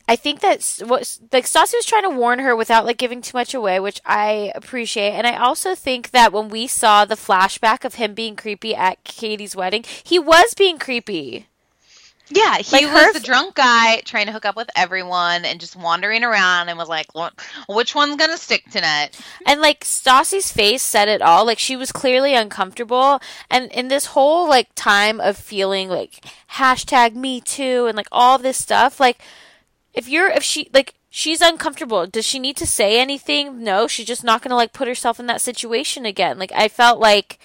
I think that what like Stassi was trying to warn her without like giving too much away, which I appreciate. And I also think that when we saw the flashback of him being creepy at Katie's wedding, he was being creepy. Yeah, he Like was the drunk guy trying to hook up with everyone and just wandering around and was like, Which one's gonna stick tonight?" And like Stassi's face said it all. Like she was clearly uncomfortable. And in this whole like time of feeling like hashtag me too and like all this stuff, like if you're if she like she's uncomfortable, does she need to say anything? No, she's just not gonna like put herself in that situation again. Like I felt like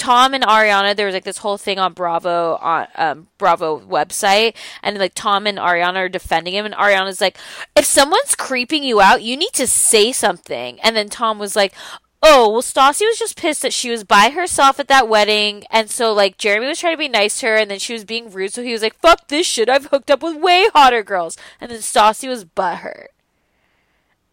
Tom and Ariana, there was like this whole thing on Bravo on um, Bravo website, and like Tom and Ariana are defending him, and Ariana's like, "If someone's creeping you out, you need to say something." And then Tom was like, "Oh, well, Stassi was just pissed that she was by herself at that wedding, and so like Jeremy was trying to be nice to her, and then she was being rude, so he was like, "Fuck this shit! I've hooked up with way hotter girls," and then Stassi was butthurt.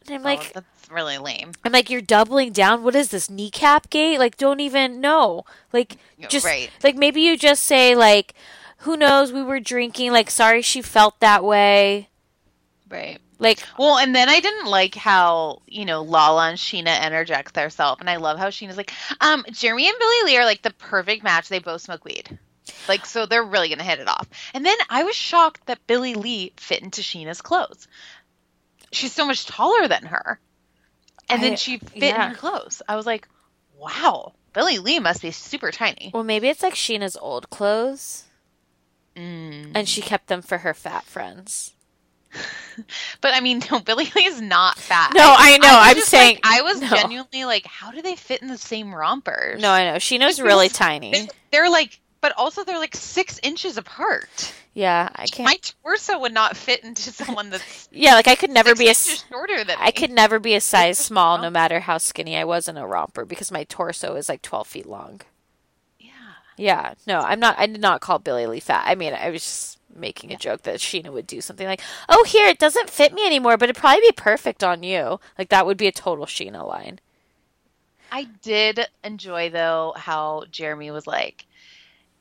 And I'm like, oh, that's really lame. I'm like, you're doubling down. What is this kneecap gate? Like, don't even know. Like, just right. like maybe you just say like, who knows? We were drinking. Like, sorry, she felt that way. Right. Like, Well, and then I didn't like how, you know, Lala and Scheana interject themselves. And I love how Scheana's like, um, Jeremy and Billie Lee are like the perfect match. They both smoke weed. Like, so they're really going to hit it off. And then I was shocked that Billie Lee fit into Scheana's clothes. She's so much taller than her. And I- then she fit yeah. in her clothes. I was like, wow, Billie Lee must be super tiny. well, maybe it's like Scheana's old clothes, Mm. and she kept them for her fat friends. [laughs] But I mean, no, Billie Lee is not fat. No, I know, was I'm saying- like, I was no. genuinely like, how do they fit in the same rompers? No, I know Scheana's really tiny. They- They're like, but also they're like six inches apart. Yeah, I can't. My torso would not fit into someone that's [laughs] yeah, like I could never be a. shorter than I me. could never be a [laughs] size small, no matter how skinny I was in a romper, because my torso is like twelve feet long. Yeah. Yeah, no, I'm not. I did not call Billie Lee fat. I mean, I was just making a joke that Scheana would do something like, "Oh, here, it doesn't fit me anymore, but it'd probably be perfect on you." Like that would be a total Scheana line. I did enjoy though how Jeremy was like,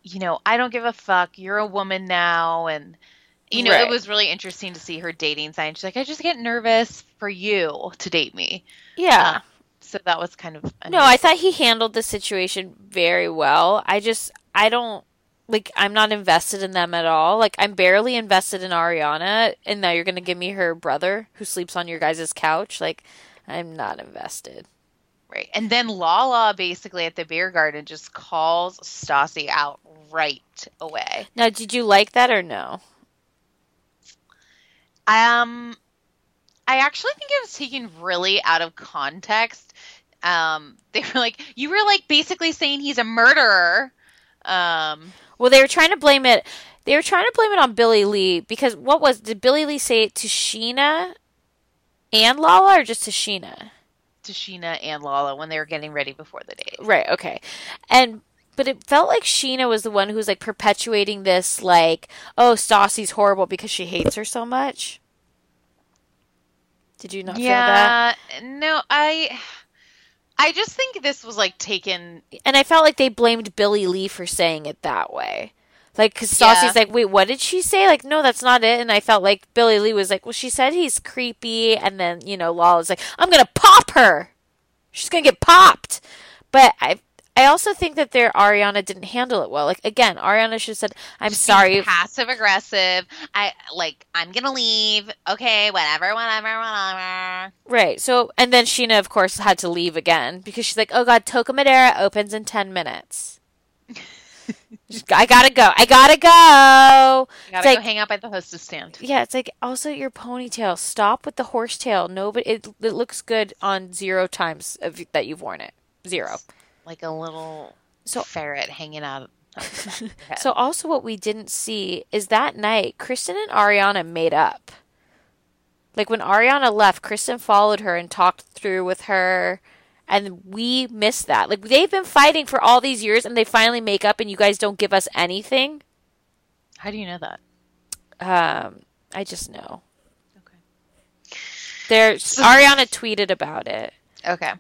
you know, I don't give a fuck. You're a woman now, and you know, Right. it was really interesting to see her dating sign. She's like, I just get nervous for you to date me. Yeah. Uh, so that was kind of a No, I thought he handled the situation very well. I just, I don't, like, I'm not invested in them at all. Like, I'm barely invested in Ariana, and now you're going to give me her brother who sleeps on your guys' couch. Like, I'm not invested. Right. And then Lala basically at the beer garden just calls Stassi out right away. Now, did you like that or no? Um I actually think it was taken really out of context. Um [laughs] they were like you were like basically saying he's a murderer. Um Well, they were trying to blame it. They were trying to blame it on Billie Lee because what was did Billie Lee say it to Scheana and Lala or just to Scheana? To Scheana and Lala when they were getting ready before the date. Right. Okay. And but it felt like Scheana was the one who was like perpetuating this, like, oh, Stassi's horrible because she hates her so much. Did you not feel that? Yeah, no, I I just think this was like taken And I felt like they blamed Billie Lee for saying it that way. Like, because Stassi's Yeah. like, wait, what did she say? Like, no, that's not it. And I felt like Billie Lee was like, well, she said he's creepy. And then, you know, Lala's like, I'm going to pop her. She's going to get popped. But I. I also think that their Ariana didn't handle it well. Like again, Ariana should have said, "I'm sorry." passive aggressive. I like I'm gonna leave. Okay, whatever, whatever, whatever. Right. So, and then Scheana, of course, had to leave again because she's like, "Oh God, Toca Madera opens in ten minutes. [laughs] Just- I gotta go. I gotta go." I gotta It's go like- hang out by the hostess stand. Yeah, it's like also your ponytail. Stop with the horsetail. Nobody. It, it looks good on zero times of, that you've worn it. Zero. Like a little So- ferret hanging out. of the [laughs] back of your head. So also, what we didn't see is that night, Kristen and Ariana made up. Like when Ariana left, Kristen followed her and talked through with her, and we miss that. Like they've been fighting for all these years, and they finally make up, and you guys don't give us anything. How do you know that? Um, I just know. Okay. There's Ariana tweeted about it. Okay.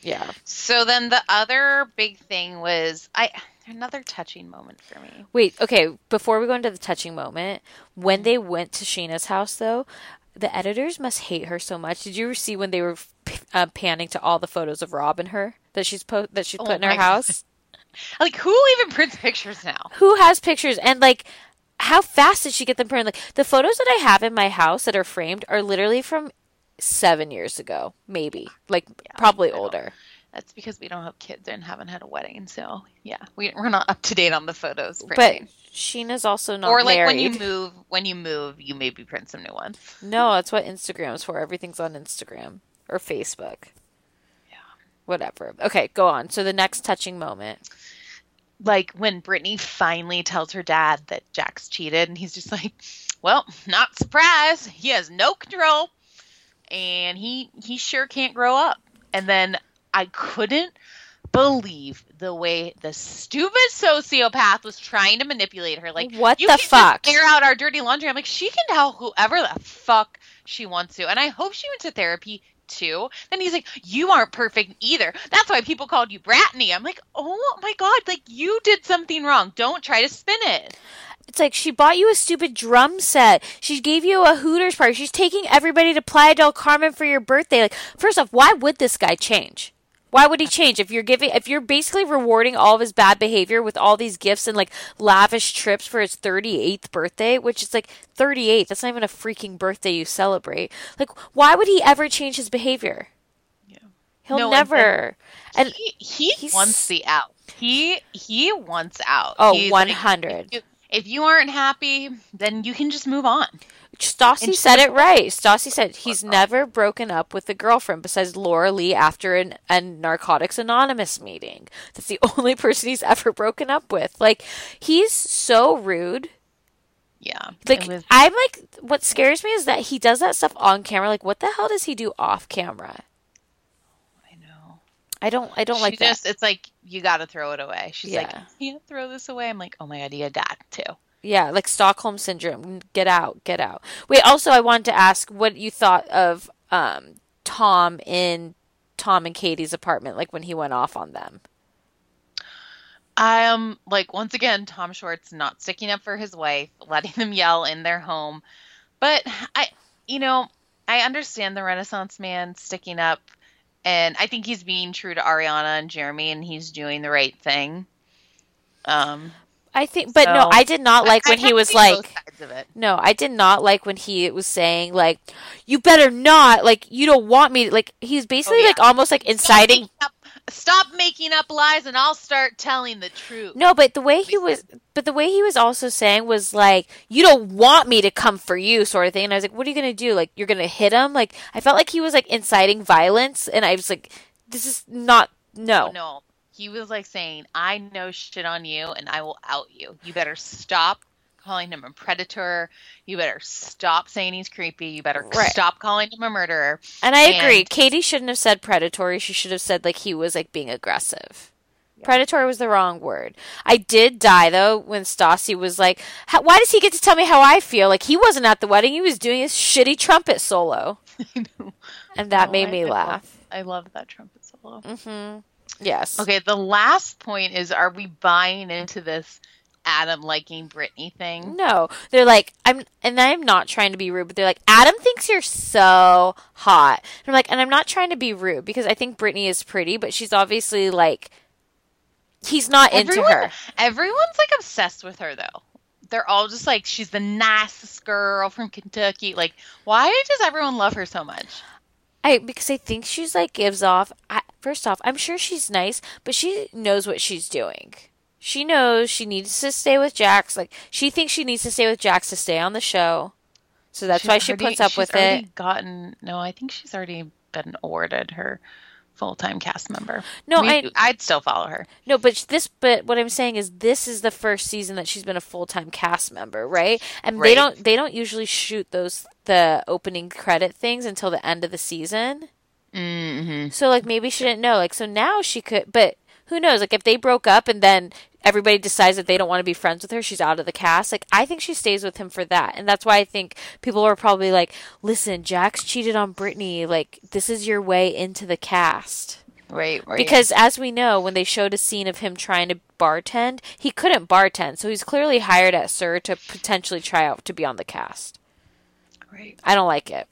Yeah. So then the other big thing was I another touching moment for me. Wait, okay, before we go into the touching moment, when they went to Scheana's house though, the editors must hate her so much. Did you see when they were uh, panning to all the photos of Rob and her that she's po- that she's Oh put in her God. house? Like who even prints pictures now? Who has pictures and like how fast did she get them printed? Like the photos that I have in my house that are framed are literally from 7 years ago, maybe. Like probably older. That's because we don't have kids and haven't had a wedding, so yeah, we, we're not up to date on the photos. But Printing. Scheana's also not there. or like married. when you move, when you move, you maybe print some new ones. No, that's what Instagram's for. Everything's on Instagram or Facebook. Yeah. Whatever. Okay, go on. So the next touching moment. Like when Brittany finally tells her dad that Jack's cheated, and he's just like, "Well, not surprised. He has no control, and he he sure can't grow up." And then I couldn't believe the way the stupid sociopath was trying to manipulate her. Like, What the fuck? air out our dirty laundry. I'm like, she can tell whoever the fuck she wants to, and I hope she went to therapy too. Then he's like, you aren't perfect either. That's why people called you Bratney. I'm like, oh my god, like you did something wrong. Don't try to spin it. It's like she bought you a stupid drum set. She gave you a Hooters party. She's taking everybody to Playa del Carmen for your birthday. Like, first off, why would this guy change? Why would he change if you're giving if you're basically rewarding all of his bad behavior with all these gifts and like lavish trips for his 38th birthday, which is like 38. That's not even a freaking birthday you celebrate. Like, why would he ever change his behavior? Yeah. He'll No, and- never. And, He, he wants the out. He he wants out. Oh, He's 100. if, you, if you aren't happy, then you can just move on. Stassi said it right. Stassi said he's never broken up with a girlfriend besides Laura Lee after an, a Narcotics Anonymous meeting. That's the [laughs] only person he's ever broken up with. Like, he's so rude. Yeah. Like, was- I'm like, what scares me is that he does that stuff on camera. Like, what the hell does he do off camera? I don't, I don't she like just that. it's like you got to throw it away. She's like, Yeah. you can't throw this away. I'm like, oh my god, you got too. Yeah, like Stockholm syndrome. Get out, get out. Wait, also, I wanted to ask what you thought of um, Tom in Tom and Katie's apartment, like when he went off on them. I am like once again Tom Schwartz not sticking up for his wife, [laughs] letting them yell in their home. But I you know, I understand the Renaissance man sticking up and I think he's being true to Ariana and Jeremy and he's doing the right thing. Um I think, but no, I did not like when he was like, both sides of it. no, I did not like when he was saying like, you better not, like, you don't want me, like, he's basically Oh, yeah. like almost like inciting. Stop making, up, stop making up lies, and I'll start telling the truth. No, but the way he was, but the way he was also saying was like, you don't want me to come for you, sort of thing. And I was like, what are you gonna do? Like, you're gonna hit him? Like, I felt like he was like inciting violence, and I was like, this is not no. Oh, no. He was like saying, I know shit on you and I will out you. You better stop calling him a predator. You better stop saying he's creepy. You better Right. stop calling him a murderer. And I agree. Katie shouldn't have said predatory. She should have said like he was like being aggressive. Predatory was the wrong word. I did die though when Stassi was like, "Why does he get to tell me how I feel?" Like he wasn't at the wedding; he was doing his shitty trumpet solo, [laughs] and that Oh, made I- me I love- laugh. I love that trumpet solo. hmm Yes. Okay, the last point is are we buying into this Adam liking Brittany thing? No, they're like I'm, and I'm not trying to be rude, but they're like Adam thinks you're so hot. And I'm like, and I'm not trying to be rude because I think Brittany is pretty, but she's obviously like, he's not into her. Everyone's like obsessed with her though. They're all just like she's the nicest girl from Kentucky. Like, why does everyone love her so much? I because I think she's like gives off. I, first off, I'm sure she's nice, but she knows what she's doing. She knows she needs to stay with Jax. Like she thinks she needs to stay with Jax to stay on the show. So that's She's why she already- puts up she's with already it. Gotten no, I think she's already been awarded her full time cast member. No, We- I- I'd still follow her. No, but this, but what I'm saying is, this is the first season that she's been a full time cast member, right? And they don't, they don't usually shoot those the opening credit things until the end of the season. Mm-hmm. So like maybe she didn't know. Like so now she could, but who knows? Like if they broke up and then everybody decides that they don't want to be friends with her, she's out of the cast. Like I think she stays with him for that, and that's why I think people are probably like, "Listen, Jax cheated on Brittany. Like this is your way into the cast." Right, right. Because as we know, when they showed a scene of him trying to bartend, he couldn't bartend, so he's clearly hired at SUR to potentially try out to be on the cast. right. I don't like it.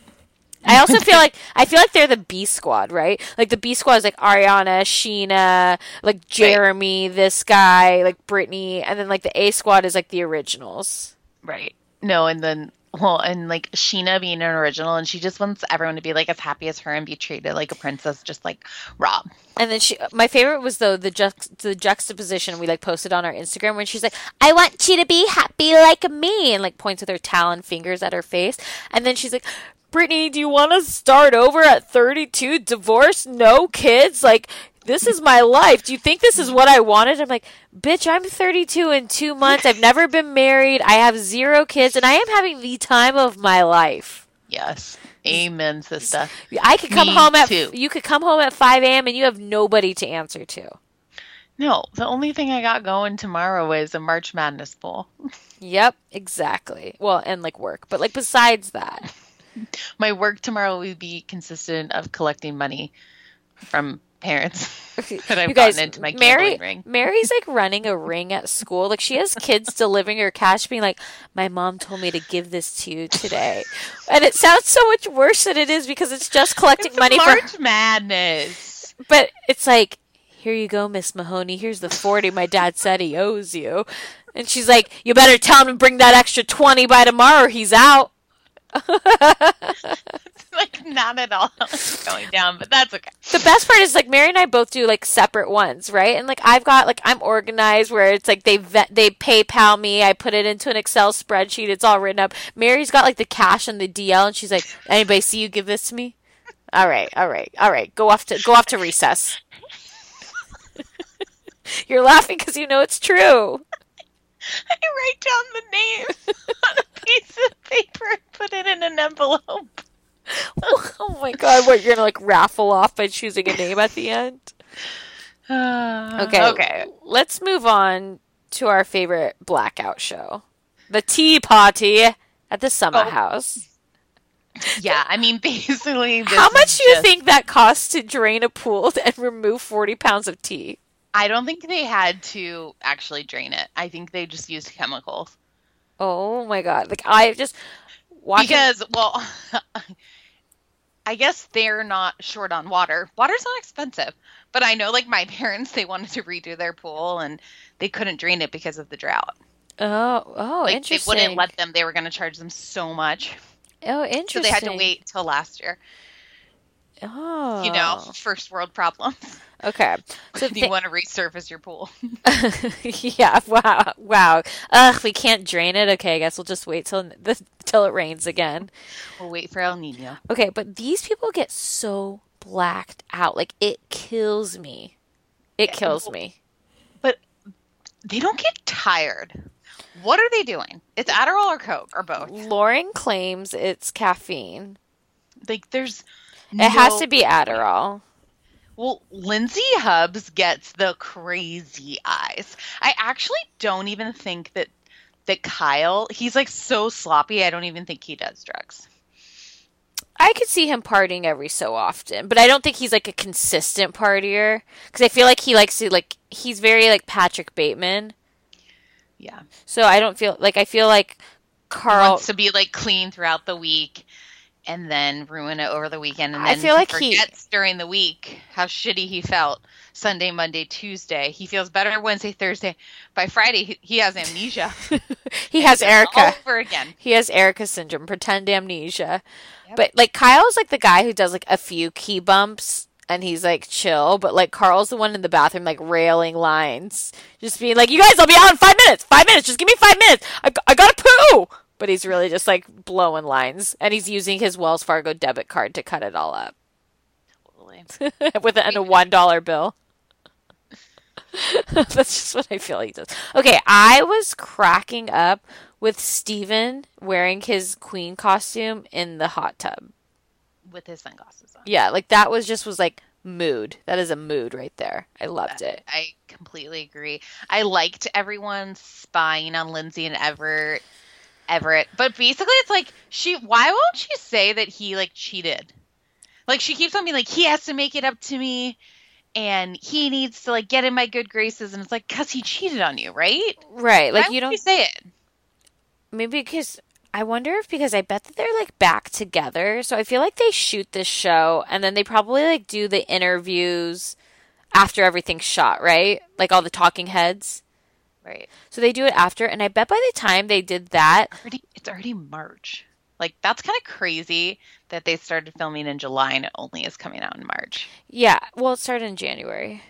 I also feel like I feel like they're the B squad, right? Like the B squad is like Ariana, Scheana, like Jeremy, this guy, like Brittany, and then like the A squad is like the originals. Right. No, and then well, and like Scheana being an original, and she just wants everyone to be like as happy as her and be treated like a princess, just like Rob. And then she, my favorite was though the juxt- the juxtaposition we like posted on our Instagram when she's like, "I want you to be happy like me," and like points with her talon fingers at her face, and then she's like, "Brittany, do you want to start over at 32, divorce, no kids, like?" This is my life. Do you think this is what I wanted? I'm like, bitch, I'm 32 in two months. I've never been married. I have zero kids, and I am having the time of my life. Yes. Amen, sister. I could come Me home at too. you could come home at 5 a.m. and you have nobody to answer to. No, the only thing I got going tomorrow is a March Madness pool. [laughs] Yep, exactly. Well, and like work, but like besides that, My work tomorrow will be consistent of collecting money from parents [laughs] that I've you guys, gotten into my Mary, ring. Mary's like running a ring at school. Like she has kids [laughs] delivering her cash, being like, "My mom told me to give this to you today," and it sounds so much worse than it is because it's just collecting It's money for. March Madness. But it's like, here you go, Miss Mahoney. Here's the forty my dad said he owes you, and she's like, "You better tell him to bring that extra twenty by tomorrow. or He's out." [laughs] like not at all [laughs] going down, but that's okay. the best part is like Mary and I both do like separate ones, right? And like I've got like I'm organized where it's like they vet, they PayPal me, I put it into an Excel spreadsheet, it's all written up. Mary's got like the cash and the DL, and she's like, "Anybody see you give this to me?" All right, all right, all right. Go off to go off to recess. [laughs] You're laughing because you know it's true. I write down the name [laughs] on a piece of paper and put it in an envelope. [laughs] oh my god, what you're gonna like raffle off by choosing a name at the end? [sighs] Okay. Okay. Let's move on to our favorite blackout show. The tea party at the summer Oh. house. Yeah, I mean, [laughs] basically, this How much do you just- think that costs to drain a pool and remove 40 pounds of tea? I don't think they had to actually drain it. I think they just used chemicals. Oh my god. Like I just watching Because, well, [laughs] I guess they're not short on water. Water's not expensive, But I know, like my [laughs] parents, they wanted to redo their pool and they couldn't drain it because of the drought. Oh, oh, Like interesting. they wouldn't let them. They were going to charge them so much, oh, interesting. so they had to wait till last year. Oh, You know, oh. first world problems. Okay. [laughs] So you thi- want to resurface your pool. [laughs] yeah. Wow. Wow. Ugh, we can't drain it. Okay, I guess we'll just wait till the [laughs] till it rains again. we'll wait for El Nino. Okay, but these people get so blacked out. Like it kills me. It kills well- me. But they don't get tired. What are they doing? It's Adderall or Coke or both. Lauren claims it's caffeine. Like there's It has to be Adderall. Well, Lindsay Hubs gets the crazy eyes. I actually don't even think that that Kyle, he's like so sloppy. I don't even think he does drugs. I could see him partying every so often, but I don't think he's like a consistent partier because I feel like he likes to like he's very like Patrick Bateman. Yeah. So I don't feel like I feel like Carl. Wants to be like clean throughout the week and then ruin it over the weekend and I feel like he- forgets during the week how shitty he felt Sunday, Monday, Tuesday. He feels better Wednesday, Thursday. By Friday he, he has amnesia. [laughs] he has all Erika. over again. He has Erika syndrome, pretend amnesia. But like Kyle's like the guy who does like a few key bumps and he's like chill, but like Carl's the one in the bathroom like railing lines, just being like, "You guys, I'll be out in five minutes. Five minutes. Just give me five minutes. I, I gotta poo." But he's really just like blowing lines, and he's using his Wells Fargo debit card to cut it all up [laughs] with a, and a one dollar bill. [laughs] That's just what I feel he does. Okay, I was cracking up with Steven wearing his queen costume in the hot tub. With his sunglasses on. Yeah, like that was just was like mood. That is a mood right there. I loved uh, it. I completely agree. I liked everyone spying on Lindsay and Everett Everett. But basically it's like she why won't she say that he like cheated? Like she keeps on being like he has to make it up to me and he needs to like get in my good graces and it's like cuz he cheated on you, right? Right, like Why you don't say it. maybe because I wonder if because I bet that they're like back together. So I feel like they shoot this show and then they probably like do the interviews after everything's shot, right? Like all the talking heads. Right. So they do it after and I bet by the time they did that, Already it's already March. Like that's kind of crazy that they started filming in July and it only is coming out in March. yeah, well it started in January.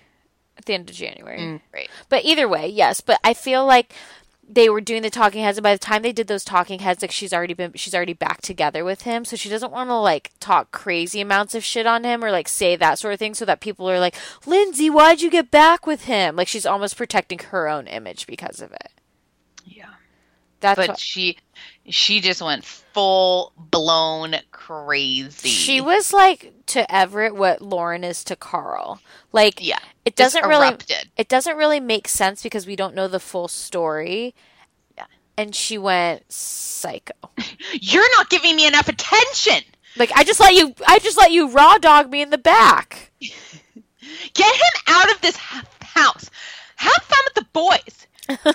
At the end of January. Mm, right. But either way, yes. But I feel like they were doing the talking heads, and by the time they did those talking heads, like she's already been, she's already back together with him, so she doesn't want to like talk crazy amounts of shit on him or like say that sort of thing, so that people are like, Lindsay, why'd you get back with him? Like she's almost protecting her own image because of it. Yeah. That's but what- she she just went full blown crazy. she was like to Everett what Lauren is to Carl. Like, Yeah, it doesn't really, it doesn't really make sense because we don't know the full story. Yeah. And she went psycho. [laughs] You're not giving me enough attention. Like I just let you, I just let you raw dog me in the back. [laughs] Get him out of this house. Have fun with the boys. [laughs]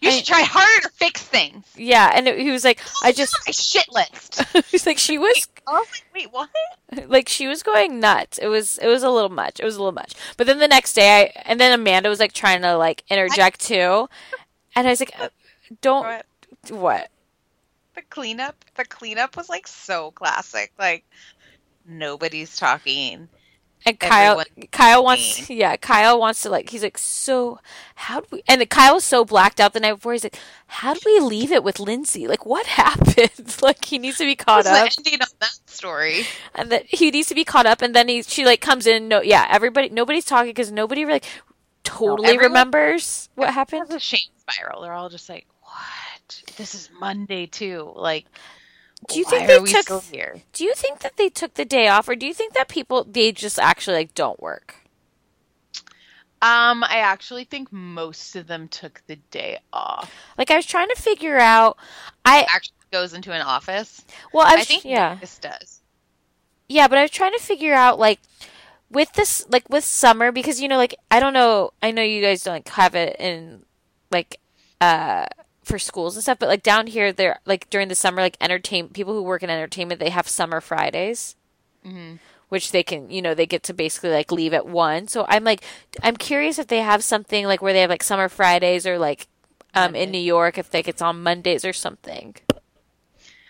you should try harder to fix things. Yeah, and he was like, I just, my shit list. [laughs] he's like, she was I was like, wait, what? [laughs] like, she was going nuts. It was, it was a little much. It was a little much. But then the next day, I, and then Amanda was like trying to like interject too, and I was like, uh, don't What? what? The cleanup, the cleanup was like so classic. Like nobody's talking. And Kyle, Kyle wants, yeah, Kyle wants to like. He's like, so how do we? And Kyle was so blacked out the night before. He's like, how do we leave it with Lindsay? Like, what [laughs] happened? [laughs] like, he needs to be caught up, ending of that story? and that he needs to be caught up. And then he, she like comes in. No, yeah, everybody, nobody's talking because nobody like totally everyone- remembers what happened. It's a shame spiral. They're all just like, what? This is Monday too. Like, Do you think they took? Do you think that they took the day off, or do you think that people they just actually like don't work? Um, I actually think most of them took the day off. Like I was trying to figure out. I Actually, goes into an office. well, I, I, was, think yeah. this does. Yeah, but I was trying to figure out like with this like with summer because you know like I don't know I know you guys don't like have it in like uh for schools and stuff but like down here they're like during the summer like entertain people who work in entertainment they have summer Fridays. which they can, you know, they get to basically like leave at one. So I'm like, I'm curious if they have something like where they have like summer Fridays or like um, in New York, if like it's on Mondays or something.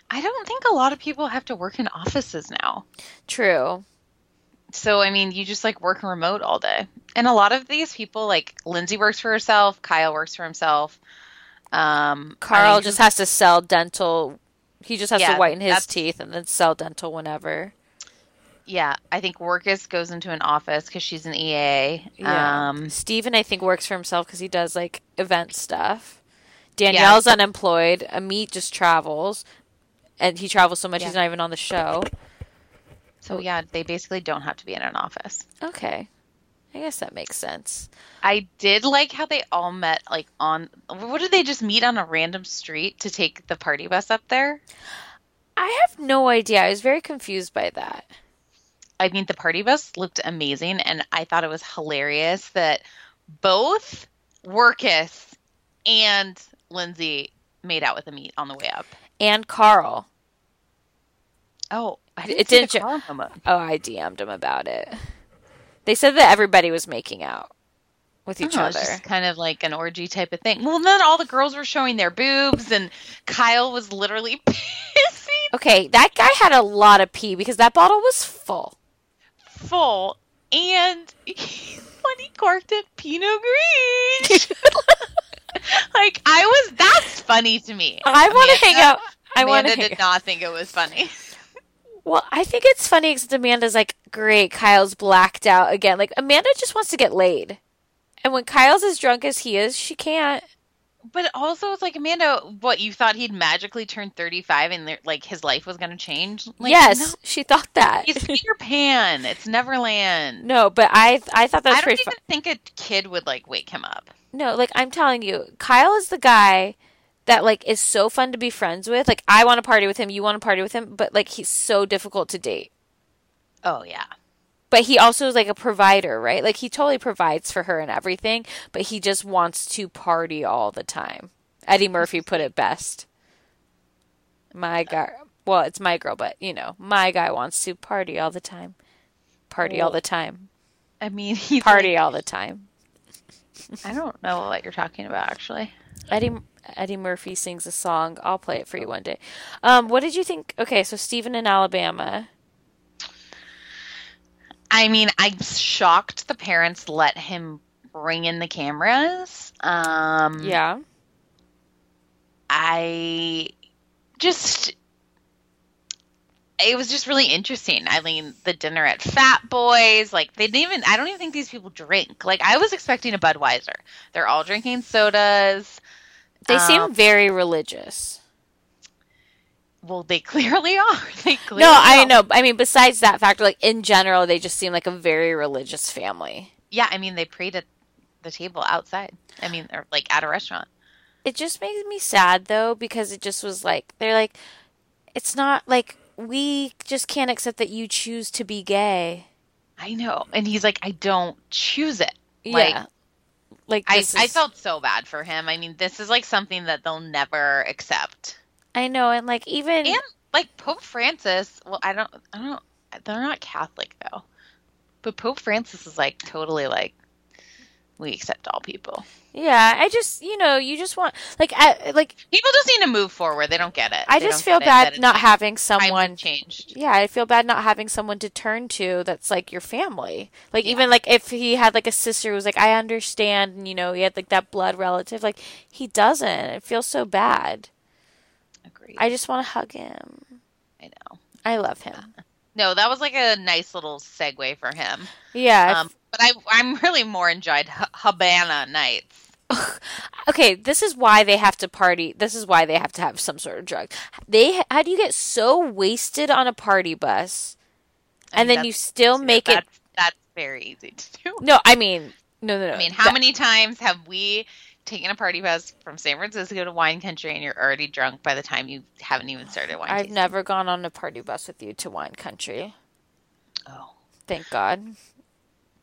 I don't think a lot of people have to work in offices now. True. So I mean, you just like work remote all day. And a lot of these people, like Lindsay works for herself, Kyle works for himself. Um, Carl I mean, just has to sell dental. He just has Yeah, to whiten his teeth and then sell dental whenever. yeah. I think Workus goes into an office because she's an EA. Yeah. Um, Steven, I think, works for himself because he does like event stuff. Danielle's unemployed. Amit just travels, and he travels so much Yeah. he's not even on the show. so yeah, they basically don't have to be in an office. Okay, I guess that makes sense. I did like how they all met like on what did they just meet on a random street to take the party bus up there? I have no idea. I was very confused by that. I mean the party bus looked amazing and I thought it was hilarious that both Workus and Lindsay made out with the meat on the way up. And Carl. Oh, I didn't It didn't the Carl moment. Oh, I DM'd him about it. They said that everybody was making out with each Oh, other. just kind of like an orgy type of thing. Well, then all the girls were showing their boobs, and Kyle was literally [laughs] pissing Okay, that guy had a lot of pee because that bottle was full. full, and he, [laughs] when he corked it, Pinot Gris. [laughs] like I was, that's funny to me. I want to hang out. I want to Amanda hang did not think it was funny. Well, I think it's funny because Amanda's like, great, Kyle's blacked out again. Like, Amanda just wants to get laid. And when Kyle's as drunk as he is, she can't. But also, it's like Amanda, what you thought he'd magically turn thirty-five and like his life was going to change? Like, yes, no, she thought that. he's [laughs] Peter Pan. It's Neverland. no, but I I thought that was I don't even fun. think a kid would like wake him up. No, like I'm telling you, Kyle is the guy that like is so fun to be friends with. Like I want to party with him, you want to party with him, but like he's so difficult to date. Oh yeah. But he also is like a provider, right? Like he totally provides for her and everything, but he just wants to party all the time. Eddie Murphy put it best. My uh, guy, well, it's my girl, but you know, my guy wants to party all the time. Party all the time. I mean, [laughs] Party like- all the time. [laughs] I don't know what you're talking about, actually. Eddie Eddie Murphy sings a song. I'll play it for you one day. Um, what did you think? Okay, so Stephen in Alabama. I mean, I'm shocked the parents let him bring in the cameras. Um, Yeah. I just it was just really interesting. I mean, the dinner at Fat Boys, like they didn't even I don't even think these people drink. Like I was expecting a Budweiser. They're all drinking sodas. They seem Um, very religious. well, they [laughs] clearly are. They clearly No, I are. know. I mean, besides that factor, like in general, they just seem like a very religious family. Yeah, I mean they prayed at the table outside. I mean, or like at a restaurant. It just makes me sad though because it just was like they're like, it's not like we just can't accept that you choose to be gay. I know. And he's like, I don't choose it. Like yeah, like I, this I felt so bad for him. I mean, this is like something that they'll never accept. I know, and like even And like Pope Francis, well, I don't, I don't, they're not Catholic though, but Pope Francis is like totally like, we accept all people. yeah, I just you know you just want like I like People just need to move forward. They don't get it. I They just feel get it bad not having someone changed. Yeah, I feel bad not having someone to turn to that's like your family. Like even like if he had like a sister who was like, I understand, and you know, he had like that blood relative. Like he doesn't. It feels so bad. Agreed. I just want to hug him. I know. I love him. No, that was like a nice little segue for him. Yeah. Um, but I, I'm really more enjoyed H- Habana nights. [laughs] okay, this is why they have to party. This is why they have to have some sort of drug. They how do you get so wasted on a party bus, I and mean, then you still make it? That's, that's very easy to do. No, I mean, no, no, no. I mean, how That- many times have we taken a party bus from San Francisco to wine country and you're already drunk by the time you haven't even started wine country. I've tasting? never gone on a party bus with you to wine country. Oh. Thank God.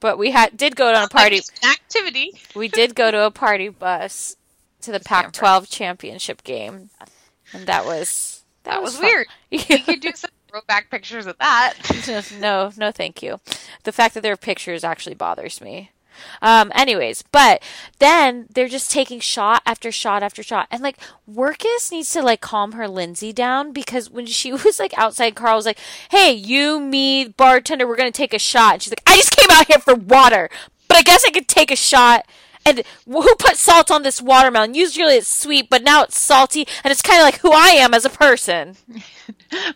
But we had did go on a party. Activity. [laughs] We did go to a party bus to the [laughs] Pac-12 championship game, and that was that, That was fun. weird. [laughs] you could do some throwback pictures of that. no, no, thank you. The fact that there are pictures actually bothers me. Um, anyways, but then they're just taking shot after shot after shot. And like Workus needs to like calm her Lindsay down because when she [laughs] was like outside, Carl was like, Hey, you, me, bartender, we're gonna take a shot. And she's like, I just came out here for water, but I guess I could take a shot. And who put salt on this watermelon? Usually it's sweet, but now it's salty, and it's kind of like who I am as a person. [laughs]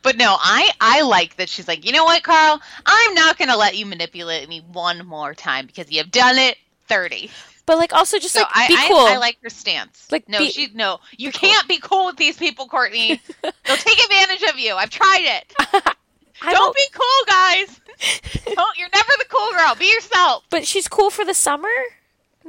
But no, I I like that she's like, you know what, Carl? I'm not gonna let you manipulate me one more time because you have done it thirty. But like, also just So like I, be cool. I, like her stance. Like, no, be- she no, you can't be cool with these people, Courtney. [laughs] They'll take advantage of you. I've tried it. [laughs] I don't, be cool, guys. don't. You're never the cool girl. Be yourself. But she's cool for the summer.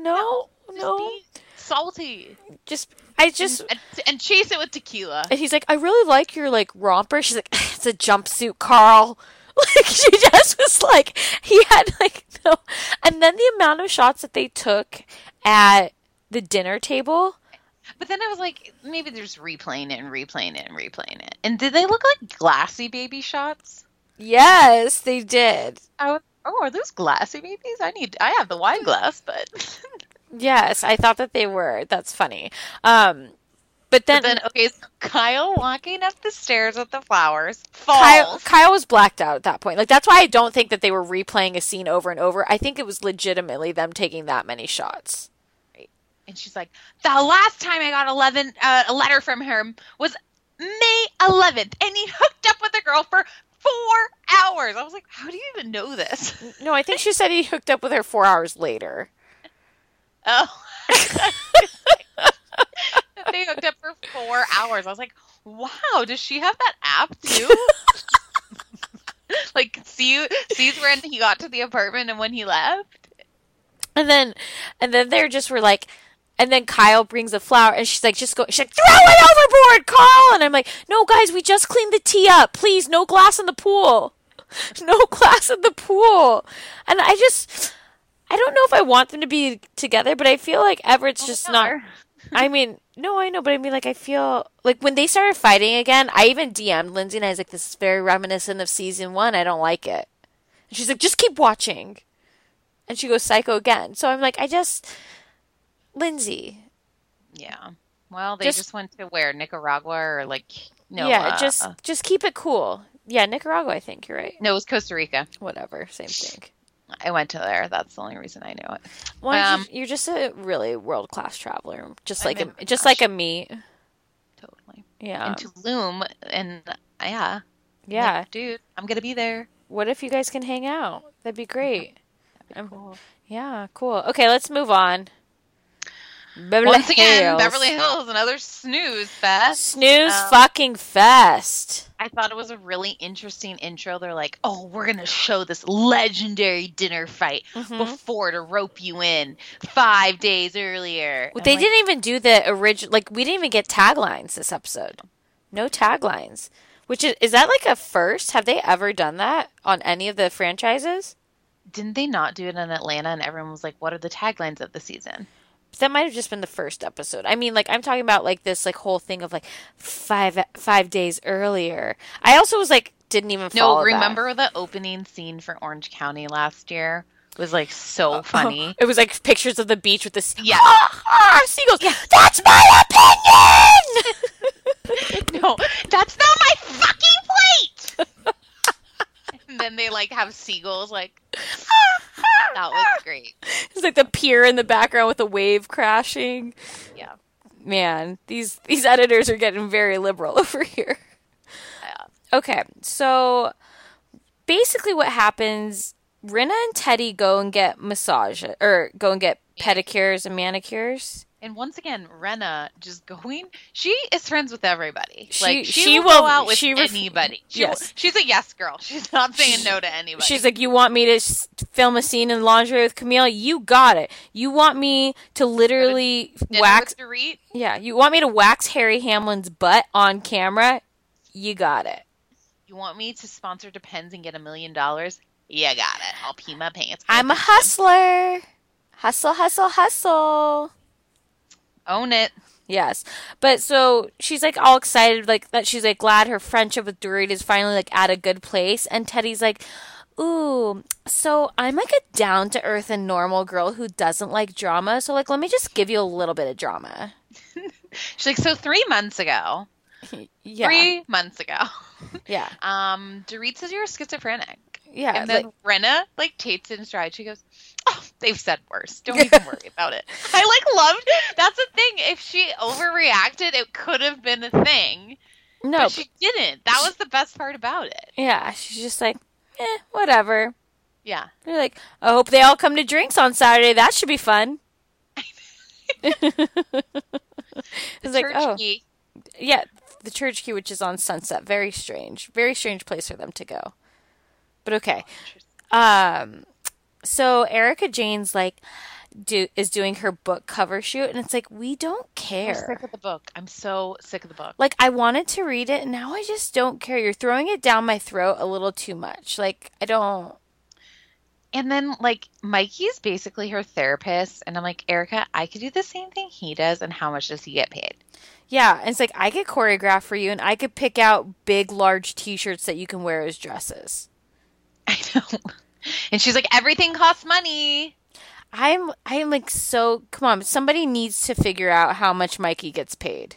No, no. Salty. Just I just and, and chase it with tequila. and he's like, I really like your like romper. She's like, it's a jumpsuit, Carl. [laughs] Like she just was like, he had like no. And then the amount of shots that they took at the dinner table. But then I was like, maybe they're just replaying it and replaying it and replaying it. And did they look like glassy baby shots? Yes, they did. I was, oh, are those glassy babies? I need. I have the wine glass, but. [laughs] Yes, I thought that they were. That's funny. Um, but then, But then okay, so Kyle walking up the stairs with the flowers falls. Kyle, Kyle was blacked out at that point. Like that's why I don't think that they were replaying a scene over and over. I think it was legitimately them taking that many shots. And she's like, the last time I got 11, uh, a letter from him was May 11th, and he hooked up with a girl for four hours. I was like, how do you even know this? [laughs] No, I think she said he hooked up with her four hours later. Oh. [laughs] they hooked up for four hours. I was like, wow, does she have that app too? [laughs] like, see, sees when he got to the apartment and when he left. And then, and then they're just were like, and then Kyle brings a flower, and she's like, just go. She's like, throw it overboard, Carl. And I'm like, no, guys, we just cleaned the tea up. Please, no glass in the pool. [laughs] No glass in the pool. And I just, I don't know if I want them to be together, but I feel like Everett's just not. [laughs] I mean, no, I know, but I mean, like, I feel like when they started fighting again, I even DM'd Lindsay and I was like, this is very reminiscent of season one. I don't like it. And she's like, just keep watching. And she goes psycho again. So I'm like, I just, Lindsay. Yeah. Well, they Just- just, went to where Nicaragua or like no, yeah, uh, just uh, just keep it cool. Yeah, Nicaragua, I think you're right. no, it was Costa Rica. Whatever, same thing. I went to there. That's the only reason I know it. Well, you're Um, just- you're just a really world class traveler, just like a, just like a me. Totally. Yeah, And Tulum, and uh, yeah, yeah. Like, dude, I'm gonna be there. What if you guys can hang out? That'd be great. I'm- cool. Yeah, cool. Okay, let's move on. Beverly Once again, Hills. Beverly Hills, another snooze fest. Snooze Um, fucking fest. I thought it was a really interesting intro. They're like, "Oh, we're gonna show this legendary dinner fight Mm-hmm. before to rope you in five days earlier." Well, they like, didn't even do the original. Like, we didn't even get taglines this episode. No taglines. Which is is that like a first? Have they ever done that on any of the franchises? Didn't they not do it in Atlanta? And everyone was like, "What are the taglines of the season?" That might have just been the first episode. I mean, like I'm talking about like this like whole thing of like five five days earlier. I also was like didn't even No, follow that. remember the opening scene for Orange County last year? It was like so funny. [laughs] It was like pictures of the beach with the Yeah. Ah, ah, seagulls. That's my opinion. [laughs] no, that's not my fucking plate. [laughs] and then they like have seagulls like that was great. [laughs] It's like the pier in the background with a wave crashing. Yeah. Man, these these editors are getting very liberal [laughs] over here. Okay, so basically what happens Rinna and Teddi go and get massage or go and get pedicures and manicures. And once again, Rinna just [laughs] going. She is friends with everybody. She- like she, she will, will- go out with she ref- anybody. She Yes. will- she's a yes girl. [laughs] She's not saying no to anybody. She's like, "You want me to s- film a scene in lingerie with Camille? You got it. You want me to literally wax? Yeah, you want me to wax Harry Hamlin's butt on camera? You got it. You want me to sponsor Depends and get a million dollars? Yeah, got it. I'll pee my pants. I'm a hustler. Hustle, hustle, hustle. Own it. Yes. But so she's like all excited, like that she's like glad her friendship with Dorit is finally like at a good place. And Teddi's like, Ooh, so I'm like a down to earth and normal girl who doesn't like drama. So like let me just give you a little bit of drama. [laughs] She's like, so three months ago, [laughs] Yeah. three months ago, [laughs] Yeah. um, Dorit says you're schizophrenic. Yeah. And then like- Rinna like takes it in stride. She goes, "Oh, [laughs] they've said worse. Don't even worry [laughs] about it." I like loved. That's the thing. If she overreacted, it could have been a thing. no. but she didn't. That was the best part about it. yeah. She's just like, eh, whatever. Yeah. You're like, I hope they all come to drinks on Saturday. That should be fun. [laughs] it's like, Church oh, key. yeah, the church key, which is on Sunset. Very strange. Very strange place for them to go. But okay. Um, so Erika Jayne's like, do is doing her book cover shoot, and it's like we don't I'm care. sick of the book. I'm so sick of the book. Like I wanted to read it, and now I just don't care. You're throwing it down my throat a little too much. Like I don't. And then like Mikey's basically her therapist, and I'm like, Erica, I could do the same thing he does, and how much does he get paid? Yeah, and it's like I could choreograph for you, and I could pick out big, large T-shirts that you can wear as dresses. [laughs] I don't know. And she's like, everything costs money. I'm, I'm like so. Come on, somebody needs to figure out how much Mikey gets paid.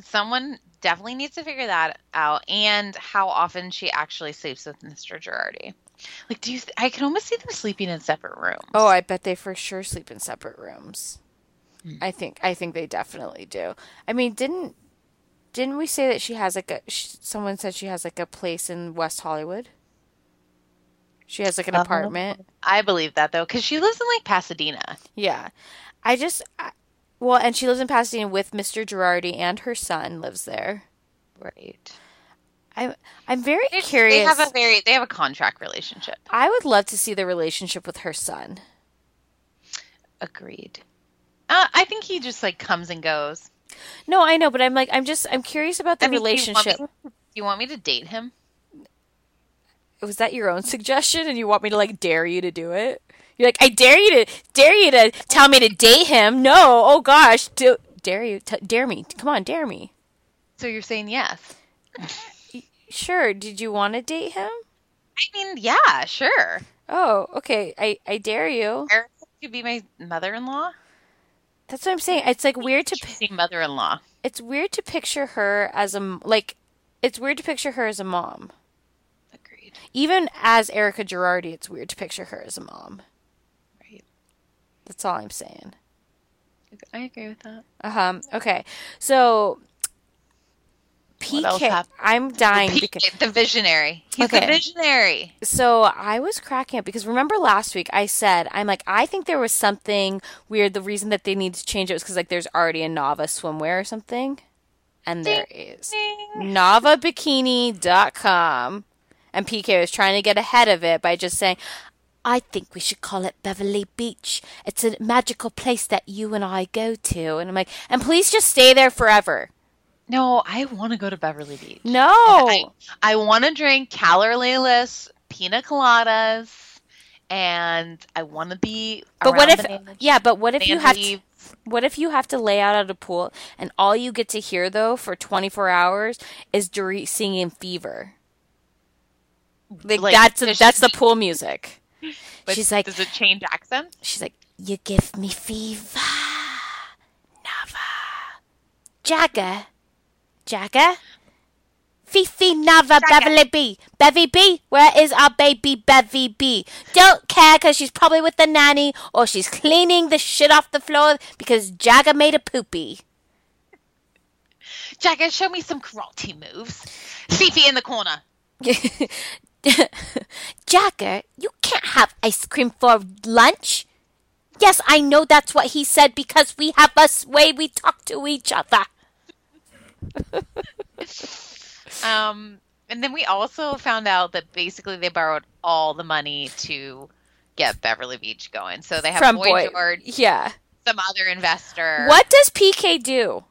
Someone definitely needs to figure that out, and how often she actually sleeps with Mr. Girardi. Like, do you? Th- I can almost see them sleeping in separate rooms. Oh, I bet they for sure sleep in separate rooms. Hmm. I think, I think they definitely do. I mean, didn't, didn't we say that she has like a? Sh- someone said she has like a place in West Hollywood. She has like an Uh-huh. apartment. I believe that though, because she lives in like Pasadena. Yeah. I just I, well, and she lives in Pasadena with Mr. Girardi and her son lives there. Right. I'm I'm very They- curious. They have a very they have a contract relationship. I would love to see the relationship with her son. Agreed. Uh, I think he just like comes and goes. No, I know, but I'm like I'm just I'm curious about the I mean, do you me relationship. Do you want me to date him? Was that your own [laughs] suggestion and you want me to like dare you to do it? You're like I dare you to dare you to tell me to date him. No. Oh gosh, do, dare you t- dare me. Come on, dare me. So you're saying yes? Sure. Did you want to date him? I mean, yeah, sure. Oh, okay. I I dare you. Could be my mother-in-law. That's what I'm saying. It's like weird to Choosing mother-in-law. it's weird to picture her as a like it's weird to picture her as a mom. Agreed. Even as Erika Girardi, it's weird to picture her as a mom. Right. That's all I'm saying. I agree with that. Um. Okay. So What else PK. I'm dying PK, because the visionary. He's Okay. the visionary. so I was cracking up because remember last week I said I'm like I think there was something weird. The reason that they need to change it was because like there's already a Nava swimwear or something, and there is. NavaBikini.com. And PK was trying to get ahead of it by just saying, I think we should call it Beverly Beach. It's a magical place that you and I go to. And I'm like, and please just stay there forever. No, I want to go to Beverly Beach. No. I, I want to drink calorless pina coladas, and I want to be. but what if, yeah, but what if you have to, what if you have to lay out at a pool and all you get to hear though for 24 hours is Dorit singing Fever? Like, Like, that's does that's she- the pool music. [laughs] She's like, does it change accents? She's like, You give me fever. Nava. Jagger. Jagger? Fifi Nava Beverly B. Bevy B. Where is our baby Bevy B? Don't care because she's probably with the nanny or she's cleaning the shit off the floor because Jagger made a poopy. Jagger, show me some karate moves. Fifi in the corner. [laughs] [laughs] Jagger, you can't have ice cream for lunch. Yes, I know that's what he said because we have a way we talk to each other. [laughs] Um, and then we also found out that basically they borrowed all the money to get Beverly Beach going. So they have From Boy, Boy- George, Yeah. some other investor. What does PK do?